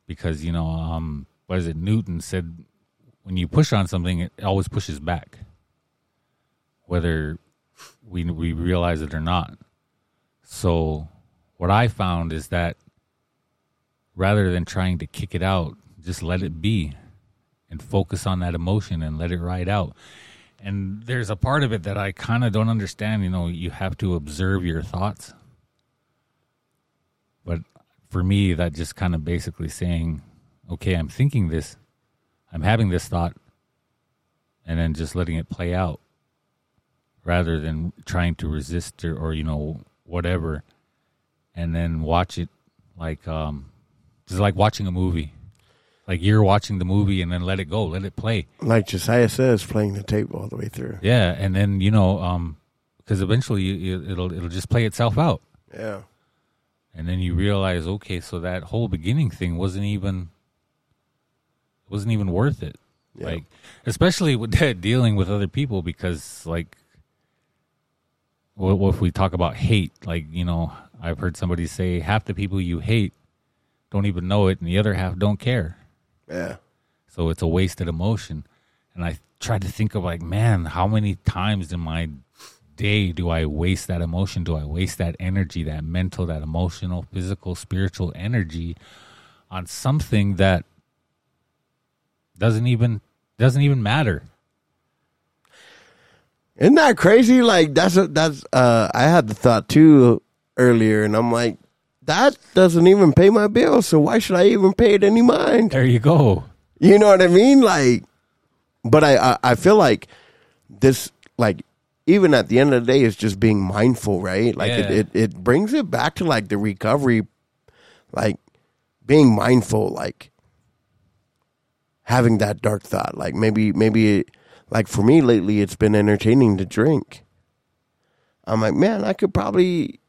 Because you know um what is it? Newton said when you push on something it always pushes back. Whether we we realize it or not. So what i found is that rather than trying to kick it out just let it be and focus on that emotion and let it ride out. And there's a part of it that i kind of don't understand you know you have to observe your thoughts but for me, that just kind of basically saying, okay, I'm thinking this, I'm having this thought, and then just letting it play out rather than trying to resist or, or you know, whatever, and then watch it like, um, just like watching a movie. Like you're watching the movie and then let it go, let it play. Like Josiah says, playing the tape all the way through. Yeah, and then you know, um, because eventually you, you, it'll it'll just play itself out. Yeah. And then you realize okay so that whole beginning thing wasn't even wasn't even worth it Yeah. like especially with <laughs> that dealing with other people because like well, well, if we talk about hate like you know i've heard somebody say half the people you hate don't even know it and the other half don't care Yeah. so it's a wasted emotion and i tried to think of like man how many times in my day do i waste that emotion do i waste that energy that mental that emotional physical spiritual energy on something that doesn't even doesn't even matter Isn't that crazy? Like that's a, that's uh I had the thought too earlier and I'm like that doesn't even pay my bill, so why should I even pay it any mind? there you go You know what I mean? Like but I I, I feel like this like even at the end of the day it's just being mindful, right? Like it, Yeah. it it brings it back to like the recovery like being mindful like having that dark thought like maybe maybe it, like for me lately it's been entertaining to drink i'm like man i could probably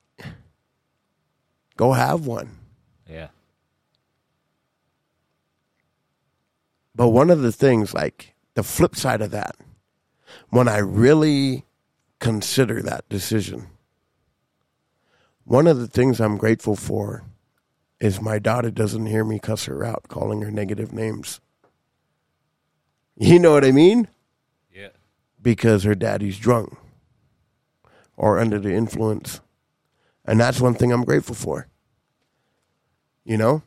go have one yeah but one of the things like the flip side of that when i really consider that decision one of the things i'm grateful for is my daughter doesn't hear me cuss her out calling her negative names you know what i mean yeah because her daddy's drunk or under the influence. And that's one thing I'm grateful for. You know,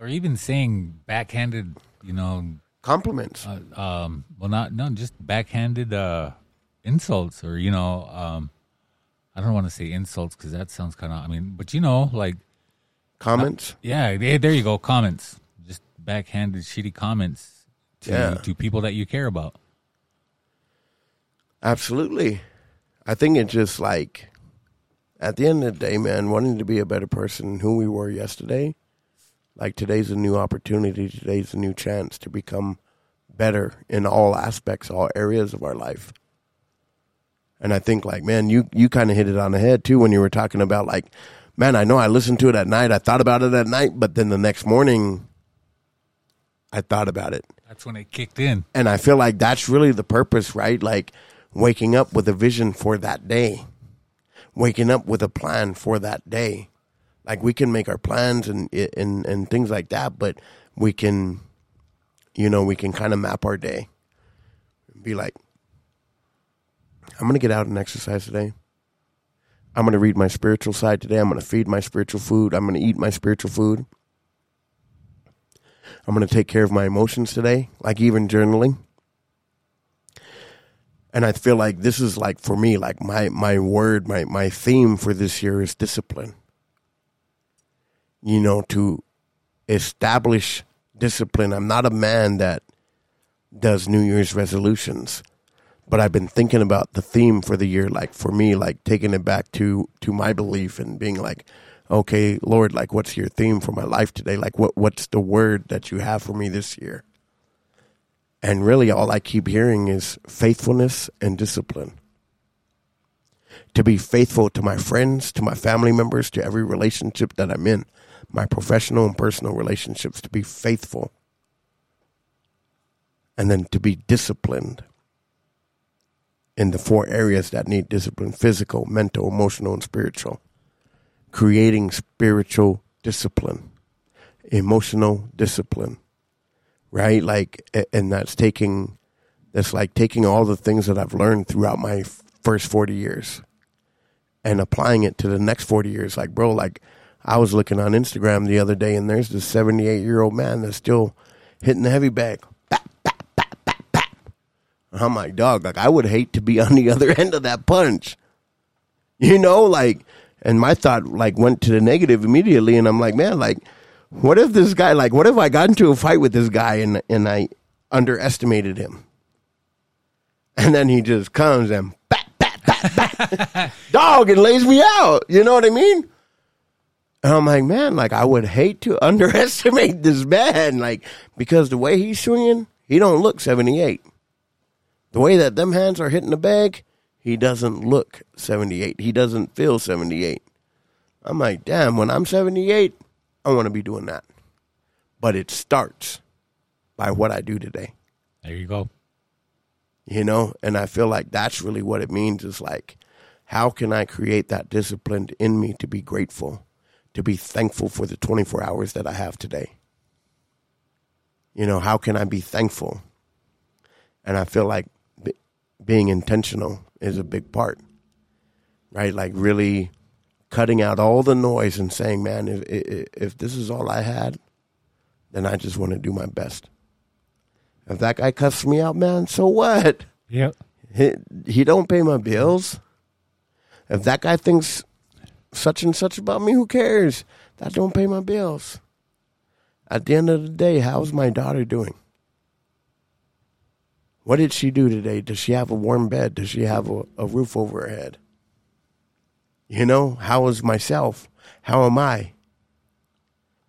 Or even saying backhanded, you know, compliments. uh, um, well, not no, just backhanded uh, insults, or you know, um, I don't want to say insults because that sounds kind of. I mean, but you know, like comments. yeah, yeah, there you go, comments, just backhanded shitty comments to Yeah. to people that you care about. Absolutely. I think it's just like at the end of the day, man, wanting to be a better person than who we were yesterday. Like today's a new opportunity, today's a new chance to become better in all aspects, all areas of our life. And I think like, man, you you kind of hit it on the head too when you were talking about like, man, I know I listened to it at night, I thought about it at night, but then the next morning I thought about it. That's when it kicked in. And I feel like that's really the purpose, right? Like waking up with a vision for that day, waking up with a plan for that day. Like we can make our plans and and and things like that, but we can, you know, we can kind of map our day. Be like, I'm gonna get out and exercise today. I'm gonna read my spiritual side today. I'm gonna feed my spiritual food. I'm gonna eat my spiritual food. I'm going to take care of my emotions today, like even journaling. And I feel like this is like for me, like my my word, my my theme for this year is discipline. You know, to establish discipline. I'm not a man that does New Year's resolutions, but I've been thinking about the theme for the year, like for me, like taking it back to to my belief and being like, okay, Lord, like what's your theme for my life today? Like what what's the word that you have for me this year? And really all I keep hearing is faithfulness and discipline. To be faithful to my friends, to my family members, to every relationship that I'm in, my professional and personal relationships, to be faithful. And then to be disciplined in the four areas that need discipline physical, mental, emotional, and spiritual creating spiritual discipline, emotional discipline, right? Like, and that's taking, that's like taking all the things that I've learned throughout my first 40 years and applying it to the next 40 years. Like, bro, like, I was looking on Instagram the other day and there's this 78 year old man that's still hitting the heavy bag. I'm like, dog, like, I would hate to be <laughs> on the other end of that punch. You know, like, and my thought like went to the negative immediately, and I'm like, man, like, what if this guy, like, what if I got into a fight with this guy and and I underestimated him, and then he just comes and bat, bat, bat, bat, <laughs> dog, and lays me out. You know what I mean? And I'm like, man, like, I would hate to <laughs> underestimate this man, like, because the way he's swinging, he don't look 78. The way that them hands are hitting the bag, he doesn't look 78. He doesn't feel 78. I'm like, damn, when I'm 78, I want to be doing that. But it starts by what I do today, There you go. you know? And I feel like that's really what it means is like, how can I create that discipline in me to be grateful, to be thankful for the 24 hours that I have today? You know, how can I be thankful? And I feel like being intentional is a big part, right? Like really cutting out all the noise and saying, man, if, if, if this is all I had, then I just want to do my best. If that guy cuss me out, man, so what? Yep. He, he don't pay my bills. If that guy thinks such and such about me, who cares? That don't pay my bills. At the end of the day, how's my daughter doing? What did she do today? Does she have a warm bed? Does she have a, a roof over her head? You know, how is myself? How am I?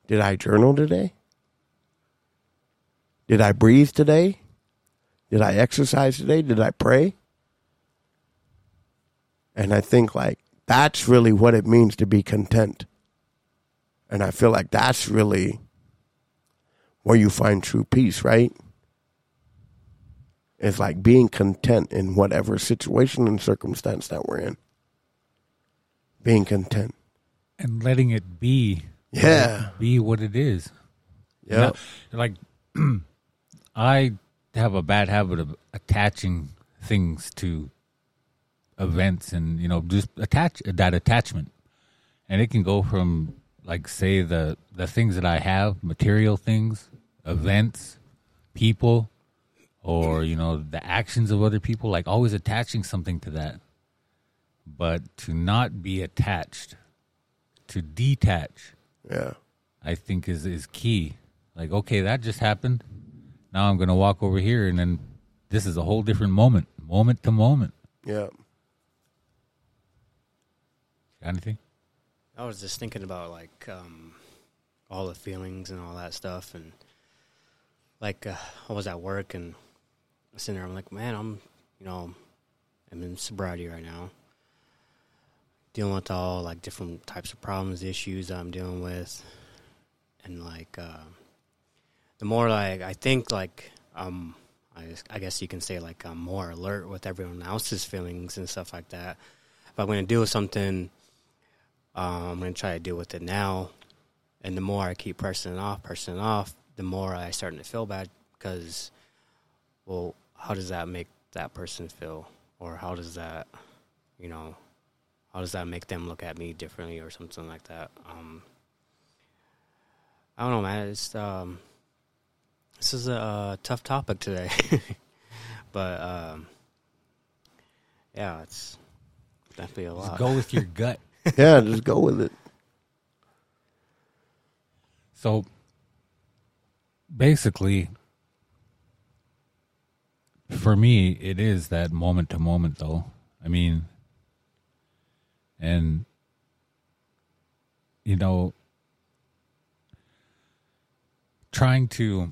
Did I journal today? Did I breathe today? Did I exercise today? Did I pray? And I think like that's really what it means to be content. And I feel like that's really where you find true peace, right? It's like being content in whatever situation and circumstance that we're in. Being content. And letting it be. Yeah. Be what it is. Yeah. Now, like <clears throat> I have a bad habit of attaching things to events and you know just attach that attachment and it can go from like say the the things that I have, material things, events, people, or you know the actions of other people. Like always attaching something to that, but to not be attached, to detach. Yeah. I think is is key. Like, okay, that just happened. Now I'm gonna walk over here, and then this is a whole different moment, moment to moment. Yeah. Got anything? I was just thinking about like um, all the feelings and all that stuff, and like uh, I was at work and I was sitting there. I'm like, man, I'm you know, I'm in sobriety right now, dealing with all like different types of problems, issues I'm dealing with, and like uh, the more like I think like um. I I guess you can say like I'm more alert with everyone else's feelings and stuff like that. If I'm going to deal with something, um, I'm going to try to deal with it now. And the more I keep pressing it off, pressing it off, the more I starting to feel bad because, well, how does that make that person feel? Or how does that, you know, how does that make them look at me differently or something like that? Um, I don't know, man. It's, um, this is a, uh tough topic today. <laughs> but, um, yeah, it's definitely a lot. Just go with your gut. <laughs> Yeah, just go with it. So basically, for me, it is that moment to moment, though. I mean, and, you know, trying to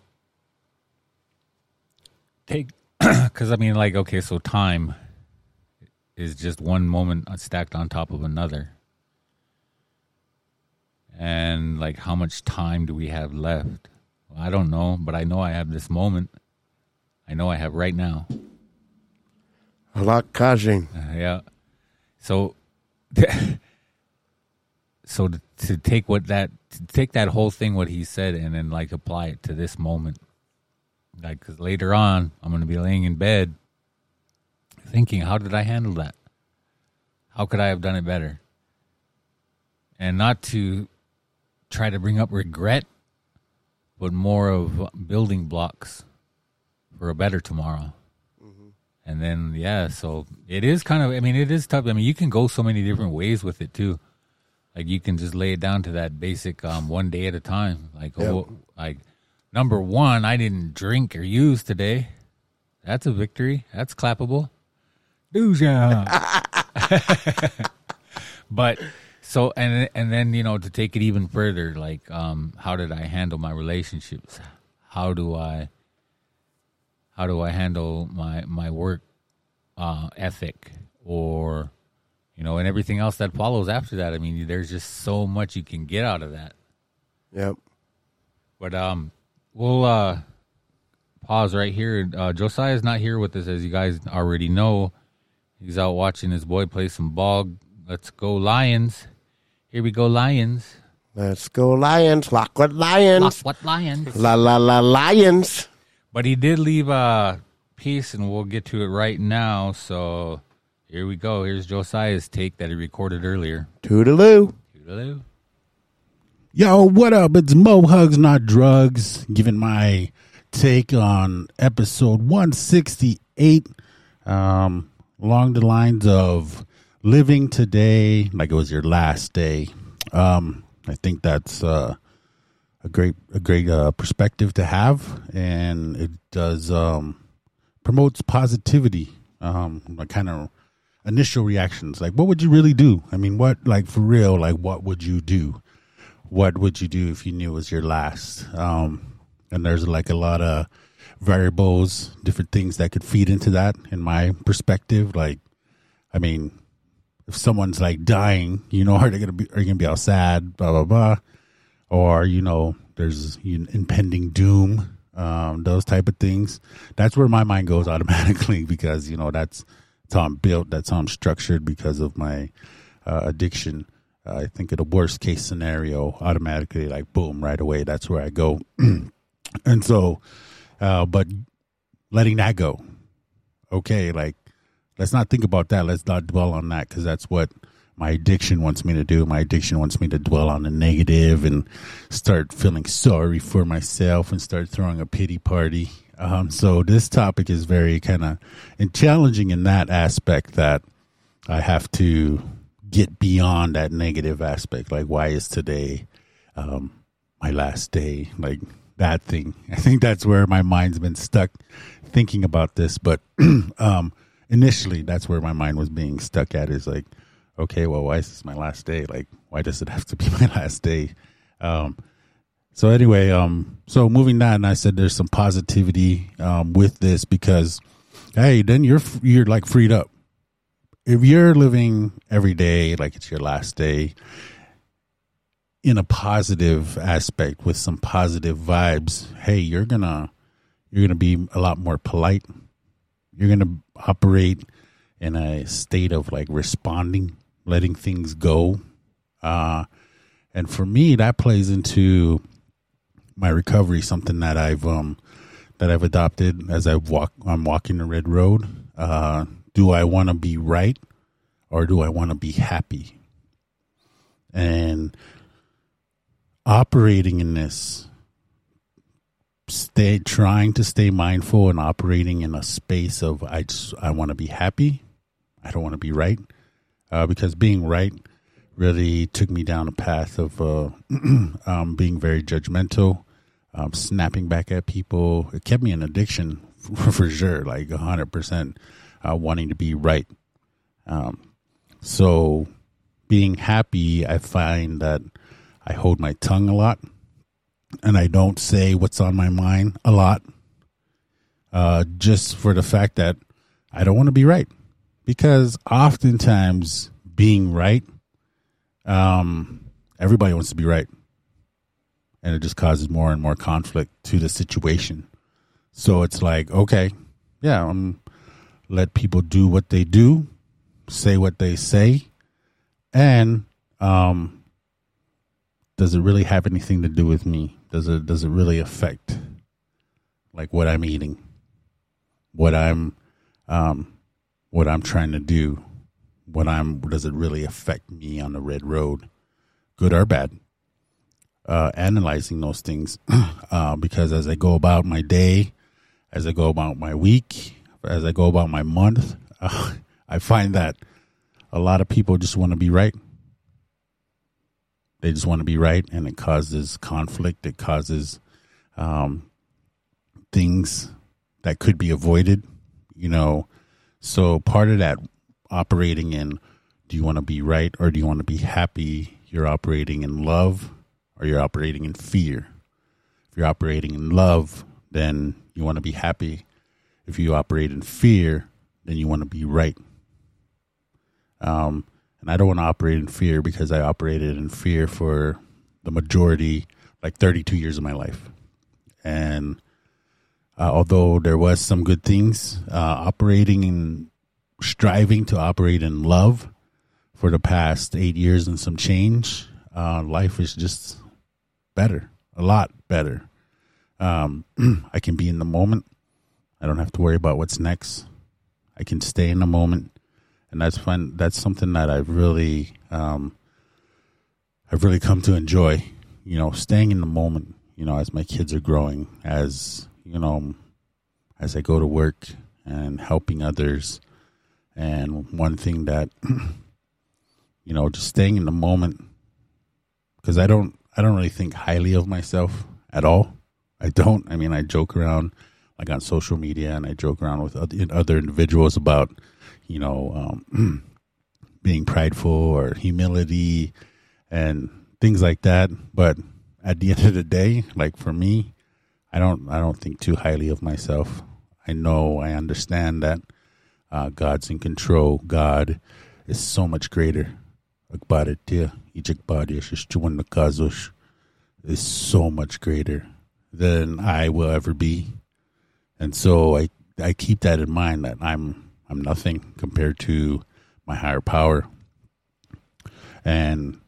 take, <clears throat> because I mean, like, okay, so time is just one moment stacked on top of another. And like how much time do we have left? Well, i don't know but i know i have this moment i know i have right now. Halak Kajin. Uh, yeah. So <laughs> so to, to take what that to take that whole thing what he said and then like apply it to this moment. Like because later on i'm going to be laying in bed thinking how did i handle that? How could i have done it better? And not to try to bring up regret but more of building blocks for a better tomorrow. And then yeah so it is kind of i mean it is tough. I mean you can go so many different ways with it too. Like you can just lay it down to that basic um one day at a time. Like Yep. oh like number one i didn't drink or use today. That's a victory. That's clappable. Dooja. <laughs> but so and and then you know to take it even further like um how did i handle my relationships? How do i how do i handle my my work uh ethic or you know and everything else that follows after that i mean there's just so much you can get out of that Yep. but um we'll uh pause right here uh josiah's not here with us as you guys already know he's out watching his boy play some ball let's go lions here we go lions Let's go Lions. Lockwood Lions. what lions La la la Lions. But he did leave a piece and we'll get to it right now so here we go here's josiah's take that he recorded earlier Toodaloo. Toodaloo. Yo, what up? It's Mo Hugs Not Drugs, giving my take on episode 168, um, along the lines of living today like it was your last day. Um, I think that's uh, a great, a great uh, perspective to have, and it does um, promotes positivity. Um, like kind of initial reactions, like what would you really do? I mean, what, like for real, like what would you do? what would you do if you knew it was your last? Um, and there's like a lot of variables, different things that could feed into that. In my perspective, like, I mean, if someone's like dying, you know, <laughs> are they gonna be are you gonna be all sad, blah blah blah, or you know, there's impending doom, um, those type of things. That's where my mind goes <laughs> automatically because you know that's that's how I'm built, that's how I'm structured because of my uh, addiction. Uh, I think in a worst case scenario, automatically like boom, right away, that's where I go. <clears throat> and so, uh, but letting that go, okay, like let's not think about that. Let's not dwell on that because that's what my addiction wants me to do. My addiction wants me to dwell on the negative and start feeling sorry for myself and start throwing a pity party. Um, so this topic is very kind of challenging in that aspect that I have to get beyond that negative aspect. Like, why is today um, my last day? Like that thing. <laughs> I think that's where my mind's been stuck thinking about this. But <clears throat> um, initially, that's where my mind was being stuck at. Is like, okay, well, why is this my last day? Like, why does it have to be <laughs> my last day? Um, so anyway, um, so moving on, I said there's some positivity um, with this because, hey, then you're you're like freed up. If you're living every day like it's your last day, in a positive aspect with some positive vibes, hey, you're gonna you're gonna be a lot more polite. You're gonna operate in a state of like responding, letting things go. Uh, and for me, that plays into my recovery, something that I've um that I've adopted as I walk I'm walking the red road. Uh, do I want to be right or do I want to be happy? And operating in this stay trying to stay mindful and operating in a space of I just I want to be happy. I don't want to be right. Uh, because being right really took me down a path of uh, <clears throat> um, being very judgmental, um, snapping back at people. It kept me in addiction for, <laughs> for sure, like 100% uh, wanting to be right. Um, so being happy, I find that I hold my tongue a lot and I don't say what's on my mind a lot, uh, just for the fact that I don't want to be right. Because oftentimes being right, um, everybody wants to be right. And it just causes more and more conflict to the situation. So it's like, okay, yeah, um, let people do what they do, say what they say, and um, does it really have anything to do with me? Does it does it really affect like what I'm eating, what I'm um, what I'm trying to do, what I'm does it really affect me on the red road, good or bad? Uh, analyzing those things <clears throat> uh, because as I go about my day, as I go about my week, as I go about my month, uh, <laughs> I find that a lot of people just want to be right. They just want to be right, and it causes conflict. It causes um, things that could be avoided. You know, so part of that operating in do you want to be right or do you want to be happy? You're operating in love or you're operating in fear. If you're operating in love, then you want to be happy. If you operate in fear, then you want to be right. Um, and I don't want to operate in fear because I operated in fear for the majority, like 32 years of my life. And uh, although there was some good things, uh, operating in striving to operate in love for the past eight years and some change, uh, life is just better, a lot better. Um, <clears throat> I can be in the moment. I don't have to worry about what's next. I can stay in the moment and that's fun. That's something that I've really, um, I've really come to enjoy. You know, staying in the moment. You know, as my kids are growing, as you know, as I go to work and helping others. And one thing that, <clears throat> you know, just staying in the moment, because I don't, I don't really think highly of myself at all. I don't. I mean, I joke around like on social media, and I joke around with other individuals about you know, um, <clears throat> being prideful or humility and things like that. But at the end of the day, like for me, I don't I don't think too highly of myself. I know I understand that uh, God's in control. God is so much greater. is so much greater than I will ever be. And so I I keep that in mind that I'm I'm nothing compared to my higher power. And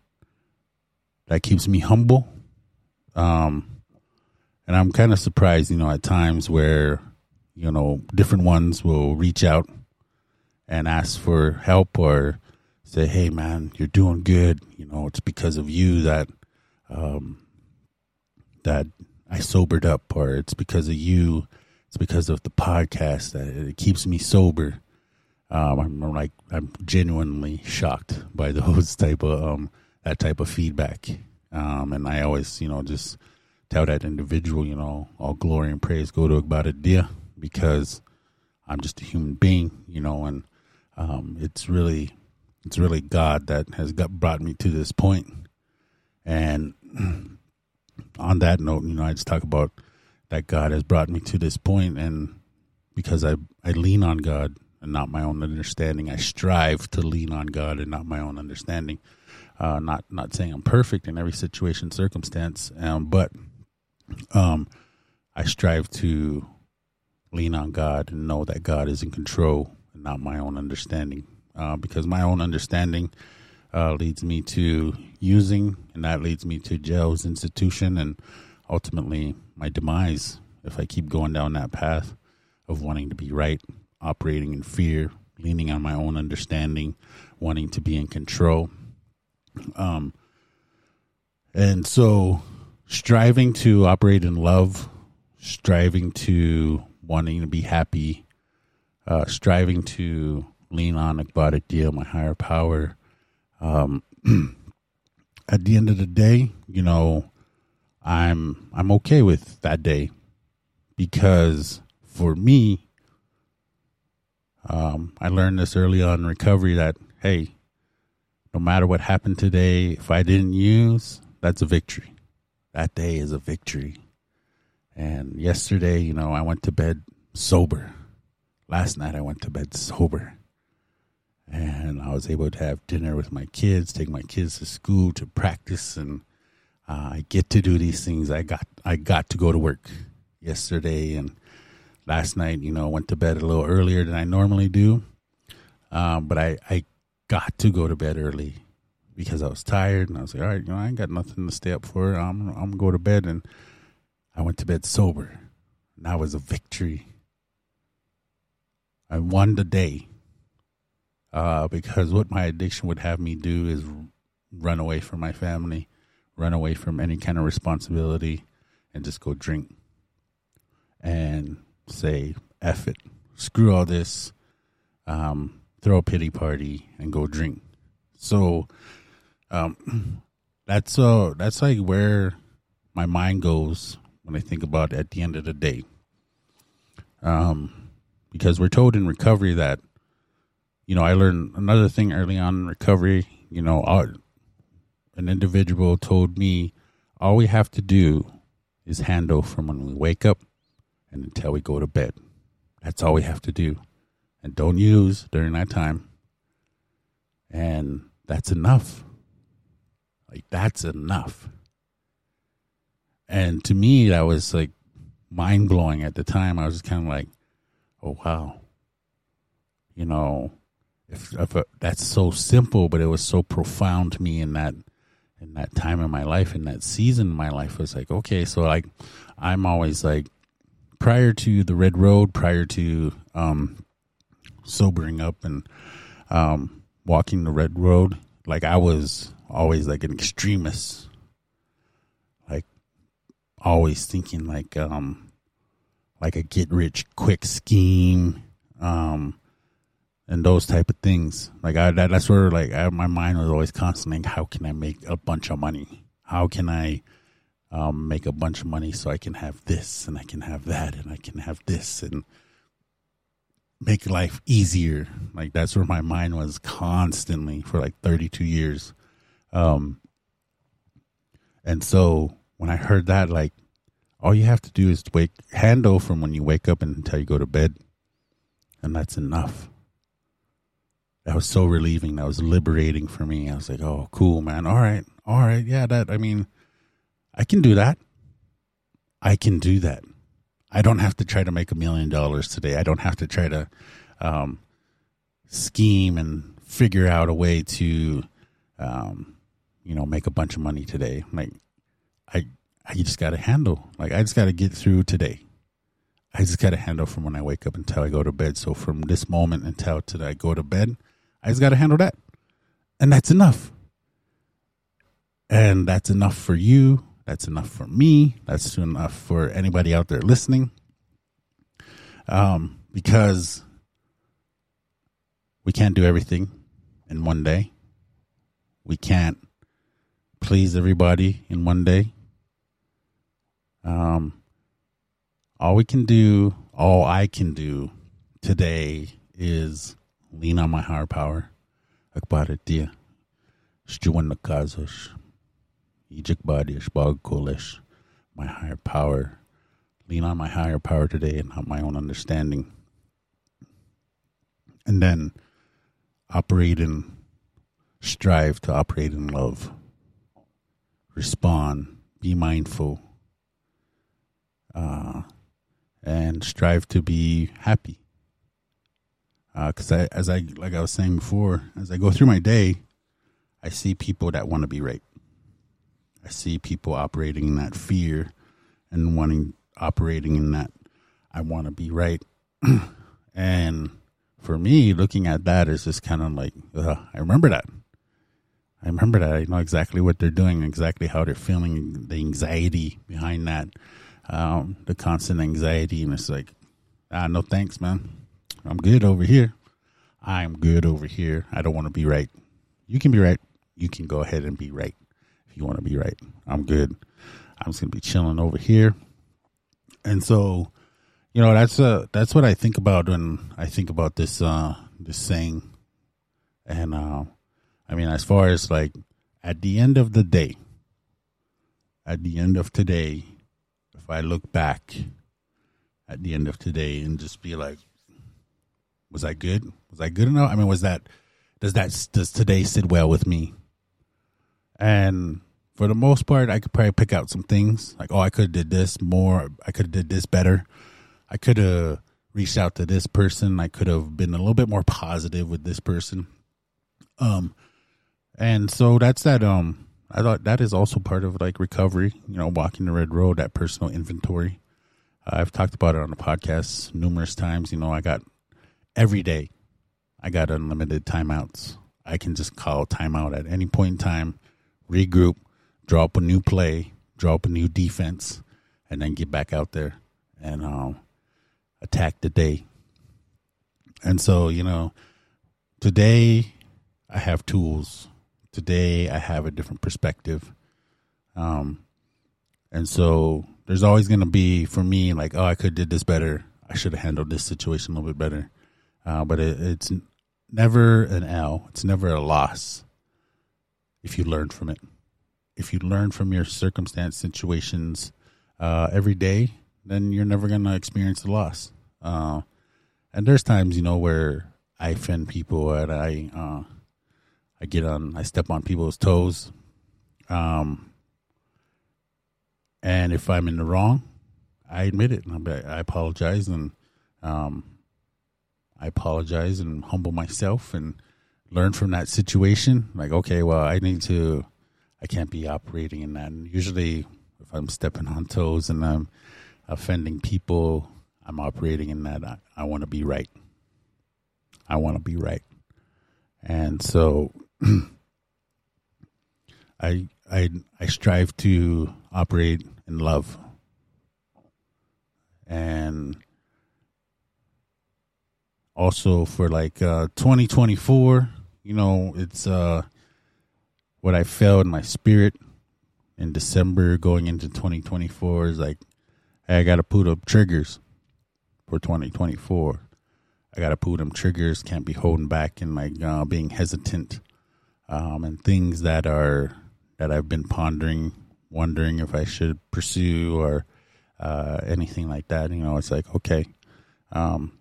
that keeps me humble. Um, and I'm kind of surprised, you know, at times where, you know, different ones will reach out and ask for help or say, "Hey, man, you're doing good. You know, it's because of you that um, that I sobered up, or it's because of you. It's because of the podcast that it keeps me sober." Um, I'm like, I'm genuinely shocked by <laughs> those type of um, that type of feedback, um, and I always, you know, just tell that individual, you know, all glory and praise go to Agbadia because I'm just a human being, you know, and um, it's really, it's really God that has got brought me to this point. And <clears throat> on that note, you know, I just talk about that God has brought me to this point, and because I I lean on God and not my own understanding, I strive to lean on God and not my own understanding. Uh, not not saying I'm perfect in every situation, circumstance, um, but um, I strive to lean on God and know that God is in control and not my own understanding. Uh, because my own understanding uh, leads me to using, and that leads me to jail's institution and ultimately my demise if I keep going down that path of wanting to be right, operating in fear, leaning on my own understanding, wanting to be in control. Um, and so striving to operate in love, striving to wanting to be happy, uh, striving to lean on Akbadadia, my higher power. Um, <clears throat> at the end of the day, you know, I'm I'm okay with that day because for me, um, I learned this early on in recovery that hey, no matter what happened today, if I didn't use, that's a victory. That day is a victory. And yesterday, you know, I went to bed sober. Last night, I went to bed sober. And I was able to have dinner with my kids, take my kids to school to practice, and uh, I get to do these things. I got I got to go to work yesterday and last night. You know, went to bed a little earlier than I normally do, um, but I I got to go to bed early because I was tired and I was like, all right, you know, I ain't got nothing to stay up for. I'm I'm gonna go to bed, and I went to bed sober. And that was a victory. I won the day uh, because what my addiction would have me do is run away from my family, run away from any kind of responsibility, and just go drink and say, F it, screw all this, um, throw a pity party, and go drink. So um, <clears throat> that's uh, that's like where my mind goes when I think about at the end of the day. Um, because we're told in recovery that, you know, I learned another thing early on in recovery. You know, our, an individual told me all we have to do is handle from when we wake up and until we go to bed. That's all we have to do. And don't use during that time. And that's enough. Like, that's enough. And to me, that was like mind blowing at the time. I was kind of like, oh, wow. You know, if, if uh, that's so simple, but it was so profound to me in that in that time in my life, in that season in my life, was like, okay, so like I'm always like prior to the red road, prior to um sobering up and um walking the red road, like I was always like an extremist. Like always thinking like um like a get rich quick scheme um and those type of things. Like I that, that's where like I, my mind was always constantly how can I make a bunch of money? How can I um make a bunch of money so I can have this and I can have that and I can have this and make life easier? Like that's where my mind was constantly for like 32 years um and so when I heard that, like, all you have to do is wake handle from when you wake up until you go to bed, and that's enough. That was so relieving. That was liberating for me. I was like, oh, cool, man. All right, all right, yeah. That I mean, I can do that. I can do that. I don't have to try to make a million dollars today. I don't have to try to um, scheme and figure out a way to um, you know, make a bunch of money today. Like, I, I just got to handle. Like, I just got to get through today. I just got to handle from when I wake up until I go to bed. So from this moment until till I go to bed, I just got to handle that. and that's enough. And that's enough for you. That's enough for me. That's enough for anybody out there listening. Um, because we can't do everything in one day. We can't please everybody in one day. Um, all we can do, all I can do today is lean on my higher power. Akbar dia. Stuan nakazos. Ijik badish bog. My higher power. Lean on my higher power today and not my own understanding. And then operate in, strive to operate in love. Respond. Be mindful. Uh, and strive to be happy because I, as I like I was saying before, as I go through my day, I see people that want to be right. I see people operating in that fear and wanting operating in that I want to be right. <clears throat> and for me, looking at that is just kind of like I remember that. I remember that. I know exactly what they're doing, exactly how they're feeling, the anxiety behind that, um, the constant anxiety, and it's like, ah, no thanks, man. I'm good over here. I'm good over here. I don't want to be right. You can be right. You can go ahead and be right if you want to be right. I'm good. I'm just gonna be chilling over here. And so, you know, that's uh that's what I think about when I think about this uh this saying. And uh I mean as far as like at the end of the day, at the end of today, if I look back at the end of today and just be like, was I good? Was I good enough? I mean, was that does that does today sit well with me? And for the most part, I could probably pick out some things like, oh, I could have did this more. I could have did this better. I could have reached out to this person. I could have been a little bit more positive with this person. Um, and so that's that. Um, I thought that is also part of like recovery. You know, walking the red road, that personal inventory. I've talked about it on the podcast numerous times. You know, I got every day. I got unlimited timeouts. I can just call timeout at any point in time, regroup, draw up a new play, draw up a new defense, and then get back out there and um, attack the day. And so, you know, today I have tools. Today I have a different perspective. Um, and so there's always going to be for me like, oh, I could did this better. I should have handled this situation a little bit better. Uh, but it, it's never an L. It's never a loss if you learn from it. If you learn from your circumstance situations uh, every day, then you're never going to experience a loss. Uh, and there's times, you know, where I offend people and I, uh, I get on, I step on people's toes. Um, and if I'm in the wrong, I admit it. and I apologize and um, I apologize and humble myself and learn from that situation. Like, okay, well, I need to, I can't be operating in that. And usually, if I'm stepping on toes and I'm offending people, I'm operating in that. I, I want to be right. I want to be right. And so <clears throat> I, I, I strive to operate in love. And also for like uh 2024 you know it's uh what i felt in my spirit in december going into 2024 is like hey, i gotta put up triggers for 2024 i gotta put them triggers can't be holding back and like uh, being hesitant um and things that are that i've been pondering wondering if i should pursue or uh anything like that you know it's like okay um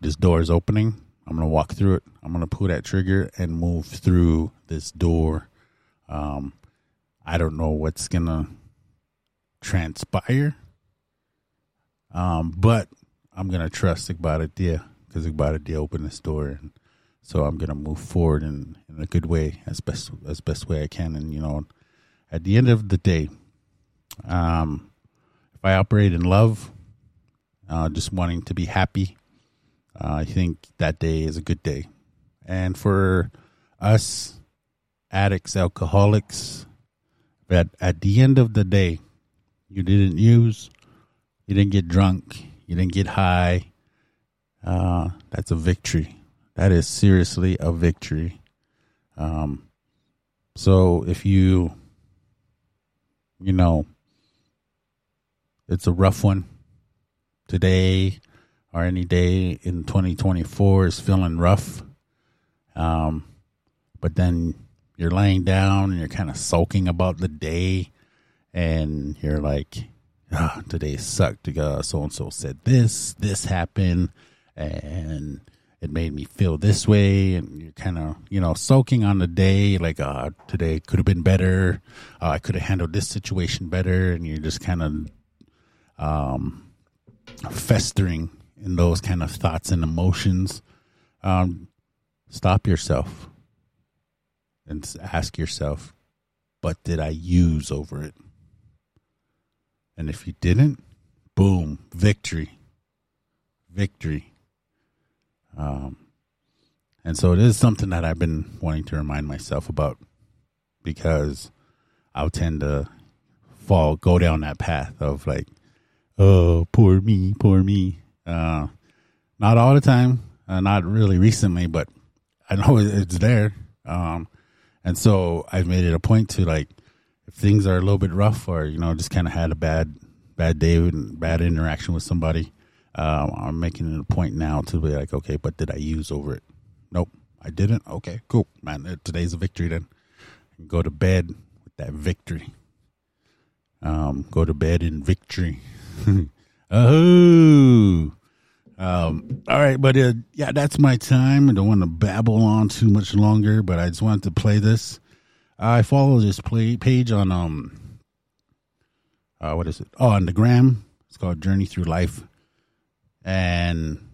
this door is opening. I'm gonna walk through it. I'm gonna pull that trigger and move through this door. Um, I don't know what's gonna transpire, um, but I'm gonna trust Igbaradea because Igbaradea opened this door, and so I'm gonna move forward in, in a good way as best as best way I can. And you know, at the end of the day, um, if I operate in love, uh, just wanting to be happy uh, I think that day is a good day. And for us addicts, alcoholics. But at the end of the day, you didn't use, you didn't get drunk, you didn't get high. Uh, that's a victory. That is seriously a victory. Um, so if you, you know, it's a rough one today or any day in 2024 is feeling rough. Um, but then you're laying down and you're kind of sulking about the day and you're like, ah, today sucked. So and so said this, this happened, and it made me feel this way. And you're kind of, you know, soaking on the day, like, uh, today could have been better. Uh, I could have handled this situation better. And you're just kind of um, festering in those kind of thoughts and emotions. Um, stop yourself and ask yourself, what did I use over it? And if you didn't, boom, victory. Victory. Um, and so it is something that I've been wanting to remind myself about because I'll tend to fall, go down that path of like, oh, poor me, poor me. Uh, not all the time, uh, not really recently, but I know <laughs> it's there. Um, and so I've made it a point to like, if things are a little bit rough or, you know, just kind of had a bad, bad day and bad interaction with somebody, um, I'm making it a point now to be like, okay, but did I use over it? Nope, I didn't. Okay, cool, man. uh, Today's a victory then. Go to bed with that victory. Um, go to bed in victory. <laughs> oh. Um, all right, but uh, yeah, that's my time. I don't want to babble on too much longer, but I just wanted to play this. I follow this play page on um, uh, what is it? Oh, on the gram. It's called Journey Through Life, and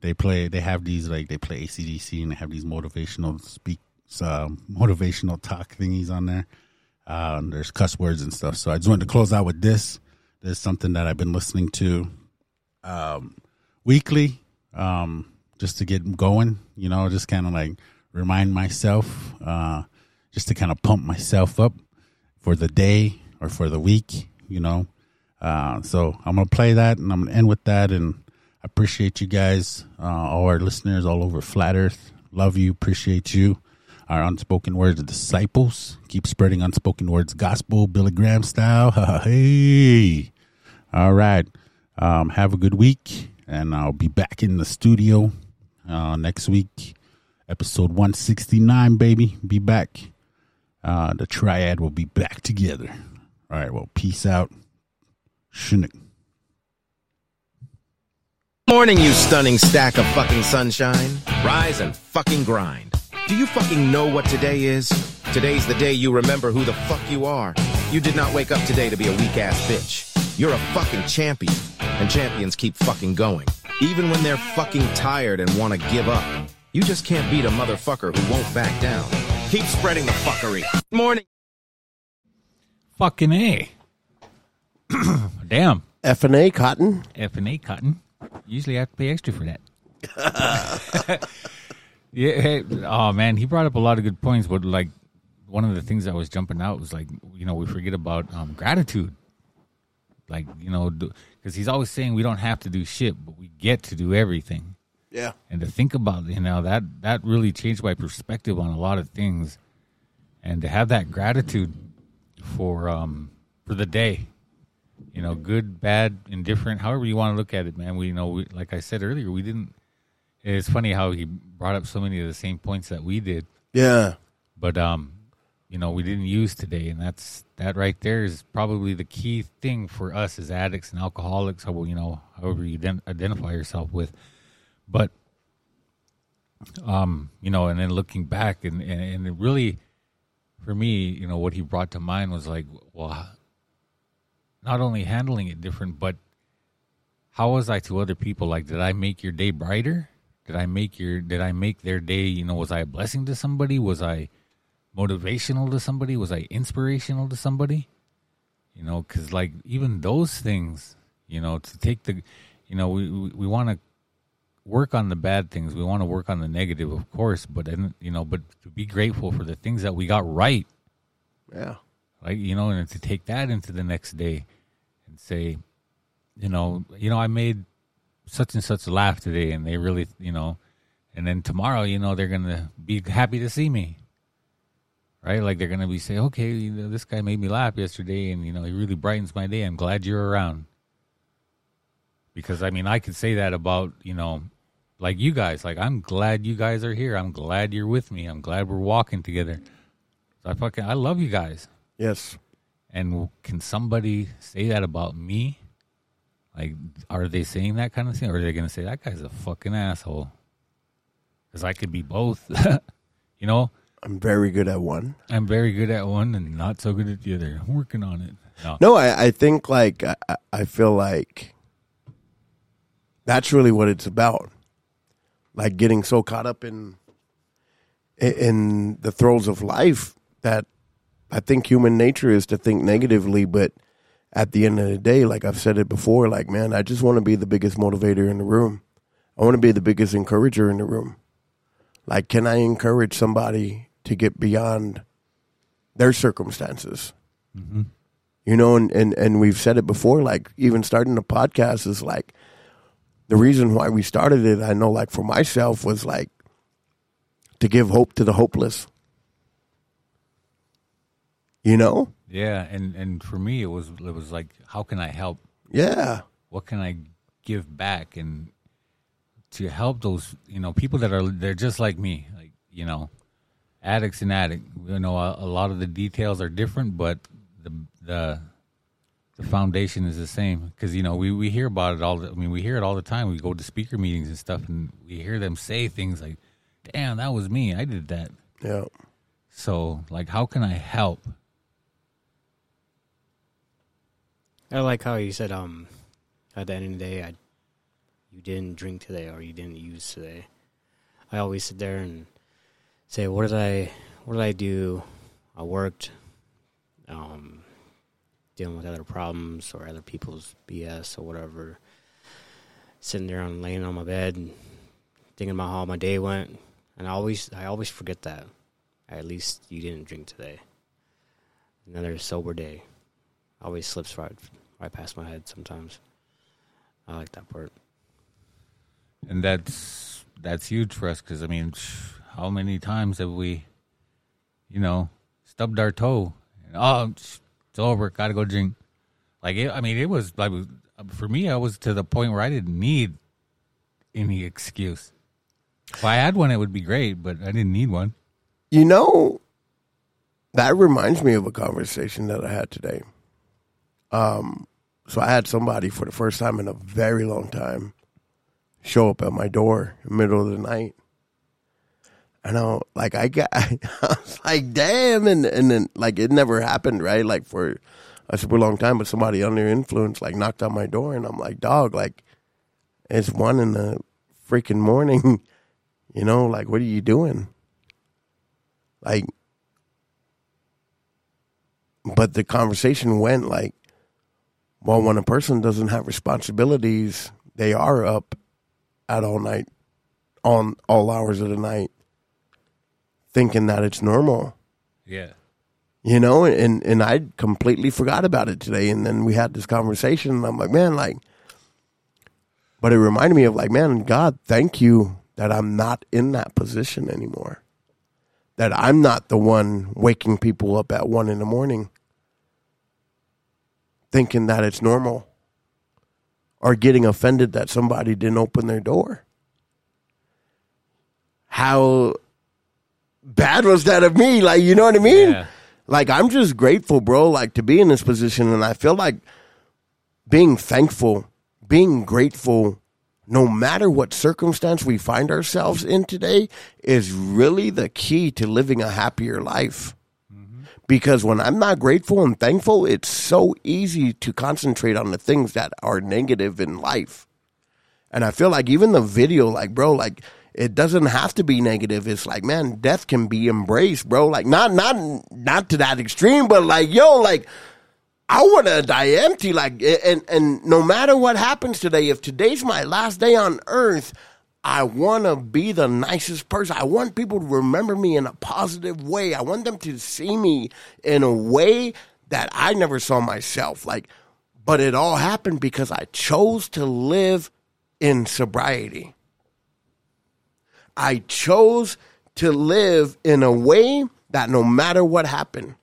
they play. They have these like they play ACDC, and they have these motivational speak, uh, motivational talk thingies on there. Uh, there's cuss words and stuff. So I just wanted to close out with this. This is something that I've been listening to um, weekly, um, just to get going. You know, just kind of like remind myself, uh, just to kind of pump myself up for the day or for the week. You know, uh, so I'm gonna play that, and I'm gonna end with that. And appreciate you guys, uh, all our listeners all over Flat Earth. Love you, appreciate you. Our unspoken words disciples. Keep spreading unspoken words gospel, Billy Graham style. <laughs> hey. All right. Um, have a good week, and I'll be back in the studio uh, next week. Episode 169, baby. Be back. Uh, the triad will be back together. All right. Well, peace out. Morning, you stunning stack of fucking sunshine. Rise and fucking grind. Do you fucking know what today is? Today's the day you remember who the fuck you are. You did not wake up today to be a weak ass bitch. You're a fucking champion. And champions keep fucking going. Even when they're fucking tired and want to give up. You just can't beat a motherfucker who won't back down. Keep spreading the fuckery. Morning. Fucking A. <clears throat> Damn. F and A cotton. F and A cotton. Usually I have to pay extra for that. <laughs> yeah. Hey, oh man, he brought up a lot of good points, but like one of the things that was jumping out was like you know we forget about um, gratitude. Like you know, because he's always saying we don't have to do shit, but we get to do everything. Yeah. and to think about you know that that really changed my perspective on a lot of things and to have that gratitude for um for the day you know good bad indifferent however you want to look at it man. We you know we, like i said earlier we didn't it's funny how he brought up so many of the same points that we did. Yeah. but um you know we didn't use today and that's that right there is probably the key thing for us as addicts and alcoholics how you know however you ident- identify yourself with. But um you know and then looking back and, and and it really for me you know what he brought to mind was like well not only handling it different but how was i to other people? Like did i make your day brighter? Did i make your did i make their day you know was i a blessing to somebody? Was i motivational to somebody? Was i inspirational to somebody? You know because like even those things you know to take the you know we we, we want to work on the bad things. We want to work on the negative, of course, but then you know, but to be grateful for the things that we got right, Yeah. like you know, and to take that into the next day and say, you know, you know, I made such and such laugh today, and they really, you know, and then tomorrow, you know, they're gonna be happy to see me. Right, like they're gonna be say, okay, you know, this guy made me laugh yesterday, and you know, he really brightens my day. I'm glad you're around because I mean I could say that about you know like you guys like I'm glad you guys are here I'm glad you're with me I'm glad we're walking together I fucking I love you guys Yes. And can somebody say that about me? Like are they saying that kind of thing? Or are they gonna say that guy's a fucking asshole. Because I could be both. <laughs> You know? I'm very good at one. I'm very good at one and not so good at the other. I'm working on it. No, No, I, I think like I, I- I feel like that's really what it's about. Like getting so caught up in in the throes of life that I think human nature is to think negatively, but at the end of the day, like I've said it before, like man, I just want to be the biggest motivator in the room. I want to be the biggest encourager in the room. Like, can I encourage somebody to get beyond their circumstances? Mm-hmm. you know and, and and we've said it before like even starting the podcast is like the reason why we started it i know like for myself was like to give hope to the hopeless you know? Yeah and and for me it was it was like how can I help? Yeah. What can I give back? And to help those you know people that are they're just like me like you know addicts and addict. You know a, a lot of the details are different but the the the foundation is the same. Because you know we, we hear about it all the, I mean we hear it all the time. We go to speaker meetings and stuff and we hear them say things like damn that was me. I did that. Yeah. So like how can I help I like how you said, um, at the end of the day, I, you didn't drink today or you didn't use today. I always sit there and say, what did I, what did I do? I worked, um, dealing with other problems or other people's BS or whatever. Sitting there and laying on my bed and thinking about how my day went, and I always, I always forget that. At least you didn't drink today. Another sober day always slips right right past my head sometimes. I like that part. and that's that's huge for us because I mean, how many times have we, you know, stubbed our toe? And, oh, it's over. Got to go drink. Like it, I mean, it was like for me, I was to the point where I didn't need any excuse. If I had one, it would be great, but I didn't need one. you know that reminds me of a conversation that i had today um so i had somebody for the first time in a very long time show up at my door in the middle of the night. And I like I got <laughs> I was like damn and and then like it never happened right? Like for a super long time but somebody under influence like knocked on my door and I'm like dog like it's one in the freaking morning <laughs> you know? Like what are you doing? Like but the conversation went like well when a person doesn't have responsibilities they are up at all night on all hours of the night thinking that it's normal. Yeah. you know and and i completely forgot about it today and then we had this conversation and i'm like man like but it reminded me of like man god thank you that i'm not in that position anymore. That i'm not the one waking people up at one in the morning thinking that it's normal or getting offended that somebody didn't open their door how bad was that of me like you know what i mean Yeah. like I'm just grateful, bro, like to be in this position and I feel like being thankful, being grateful no matter what circumstance we find ourselves in today is really the key to living a happier life. Because when I'm not grateful and thankful, it's so easy to concentrate on the things that are negative in life. And I feel like even the video, like, bro, like it doesn't have to be negative. It's like, man, death can be embraced, bro. Like not not not to that extreme, but like, yo, like I want to die empty. Like, and and no matter what happens today, if today's my last day on earth, I want to be the nicest person. I want people to remember me in a positive way. I want them to see me in a way that I never saw myself. Like, but it all happened because I chose to live in sobriety. I chose to live in a way that no matter what happened,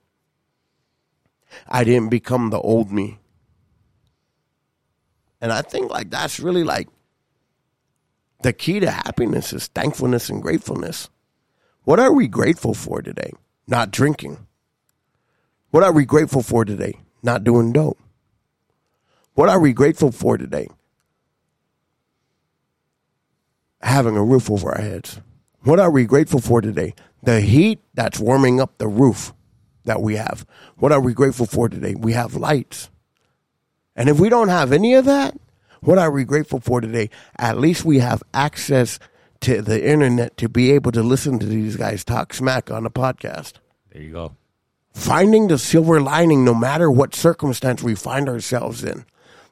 I didn't become the old me. And I think like that's really like the key to happiness is thankfulness and gratefulness. What are we grateful for today? Not drinking. What are we grateful for today? Not doing dope. What are we grateful for today? Having a roof over our heads. What are we grateful for today? The heat that's warming up the roof that we have. What are we grateful for today? We have lights. And if we don't have any of that, what are we grateful for today? At least we have access to the internet to be able to listen to these guys talk smack on a podcast. There you go. Finding the silver lining, no matter what circumstance we find ourselves in,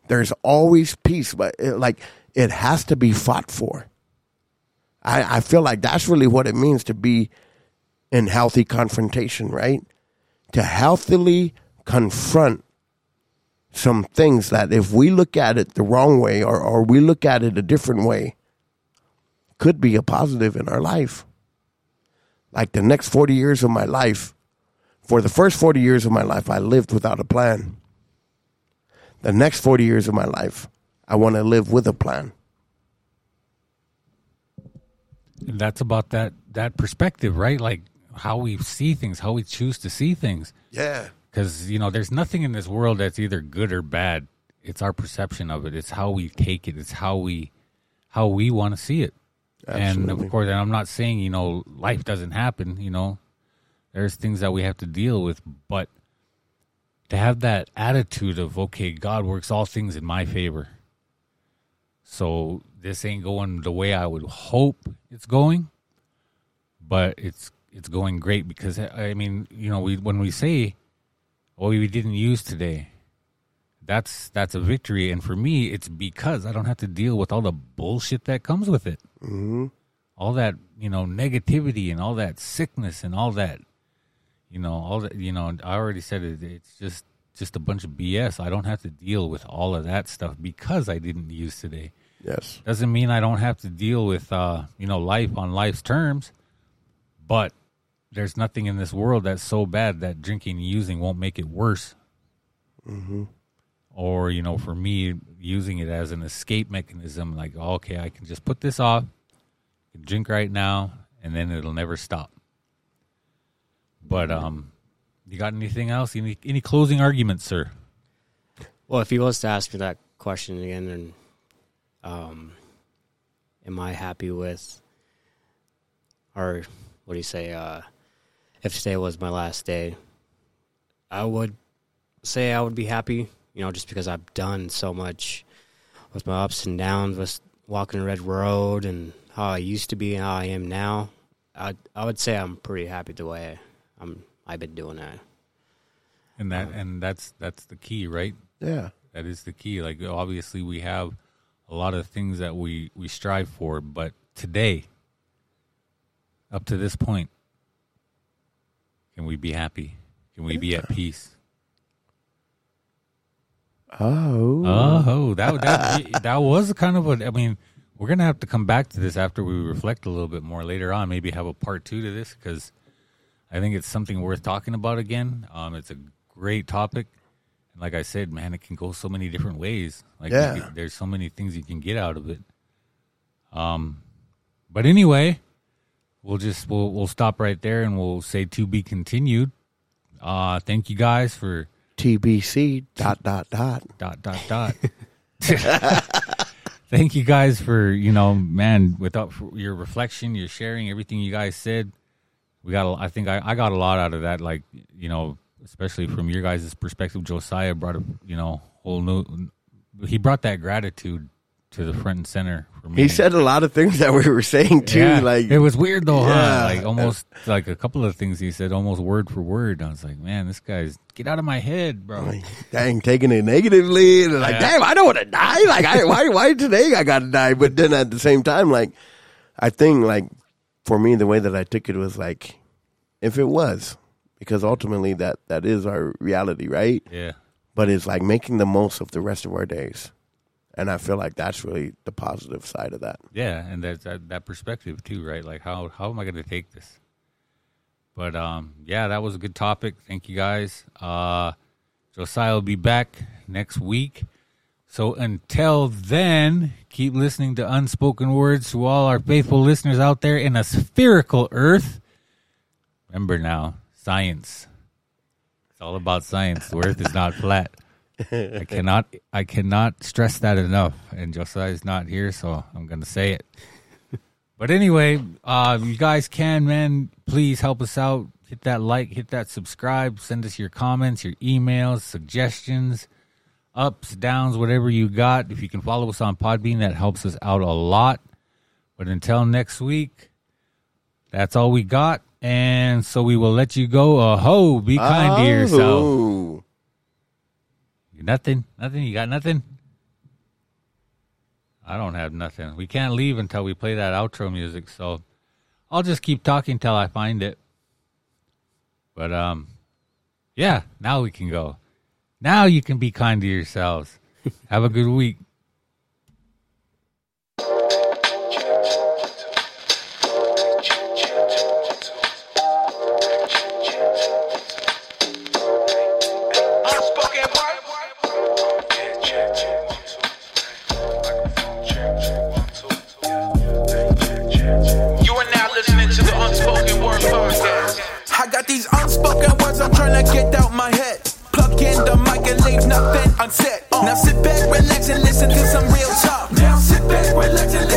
there's always peace, but it, like it has to be fought for. I, I feel like that's really what it means to be in healthy confrontation, right? To healthily confront some things that if we look at it the wrong way or, or we look at it a different way, could be a positive in our life. Like the next 40 years of my life, for the first 40 years of my life, I lived without a plan. The next 40 years of my life, I want to live with a plan. And that's about that that perspective, right? Like how we see things, how we choose to see things. Yeah. Because you know, there's nothing in this world that's either good or bad. It's our perception of it. It's how we take it. It's how we how we want to see it. And of course, and I'm not saying you know life doesn't happen. You know, there's things that we have to deal with, but to have that attitude of okay, God works all things in my favor. So this ain't going the way I would hope it's going, but it's it's going great because I mean, you know, we when we say, "Oh, we didn't use today," that's that's a victory, and for me, it's because I don't have to deal with all the bullshit that comes with it, mm-hmm. all that you know negativity and all that sickness and all that, you know, all that you know. I already said it. It's just just a bunch of BS. I don't have to deal with all of that stuff because I didn't use today Yes. doesn't mean I don't have to deal with uh, you know life on life's terms, but there's nothing in this world that's so bad that drinking and using won't make it worse. Mm-hmm. Or you know, for me, using it as an escape mechanism, like okay, I can just put this off, can drink right now, and then it'll never stop. But um, you got anything else? Any any closing arguments, sir? Well, if he was to ask me that question again, and um, am I happy with, or what do you say? Uh, if today was my last day, I would say I would be happy. You know, just because I've done so much with my ups and downs, with walking the red road, and how I used to be and how I am now. I I would say I'm pretty happy the way I'm. I've been doing that. And that um, and that's that's the key, right? Yeah. that is the key like obviously we have a lot of things that we we strive for but today up to this point can we be happy. Can we be at peace? Oh. oh that that <laughs> that was kind of a i mean we're gonna have to come back to this after we reflect a little bit more later on maybe have a part two to this because i think it's something worth talking about again. Um it's a great topic. And like i said man it can go so many different ways. Like Yeah. can- there's so many things you can get out of it. Um but anyway we'll just we'll we'll stop right there and we'll say to be continued uh thank you guys for TBC dot dot dot. dot dot dot. <laughs> Thank you guys for you know, man, without your reflection, your sharing, everything you guys said. We got, a, I think I, I got a lot out of that. Like you know, especially from your guys' perspective, Josiah brought a you know whole new. He brought that gratitude to the front and center for me. He said a lot of things that we were saying too. Yeah, like it was weird though, Yeah. huh? Like almost like a couple of things he said, almost word for word. I was like, man, this guy's get out of my head, bro. dang, taking it negatively, and like, Yeah. damn, I don't want to die. Like, I, why, why today I got to die? But then at the same time, like, I think like for me, the way that I took it was like, if it was, because ultimately that that is our reality, right? Yeah. But it's like making the most of the rest of our days, and I feel like that's really the positive side of that. Yeah, and there's that, that perspective too, right? Like how how am I going to take this? But um, yeah, that was a good topic. Thank you guys. Uh, Josiah will be back next week. So until then, keep listening to unspoken words to all our faithful listeners out there in a spherical Earth. Remember now, science. It's all about science. The Earth is not flat. I <laughs> cannot I cannot stress that enough. And Josiah is not here, so I'm gonna say it. But anyway, uh, you guys can, man, please help us out. Hit that like, hit that subscribe, send us your comments, your emails, suggestions, ups, downs, whatever you got. If you can follow us on Podbean, that helps us out a lot. But until next week, that's all we got. And so we will let you go. Uh ho, be kind to yourself. Nothing, nothing. You got nothing? I don't have nothing. We can't leave until we play that outro music, so I'll just keep talking till I find it. But um yeah, now we can go. Now you can be kind to yourselves. Have a good week. I'm set. Now sit back, relax, and listen to some real talk. Now sit back, relax, and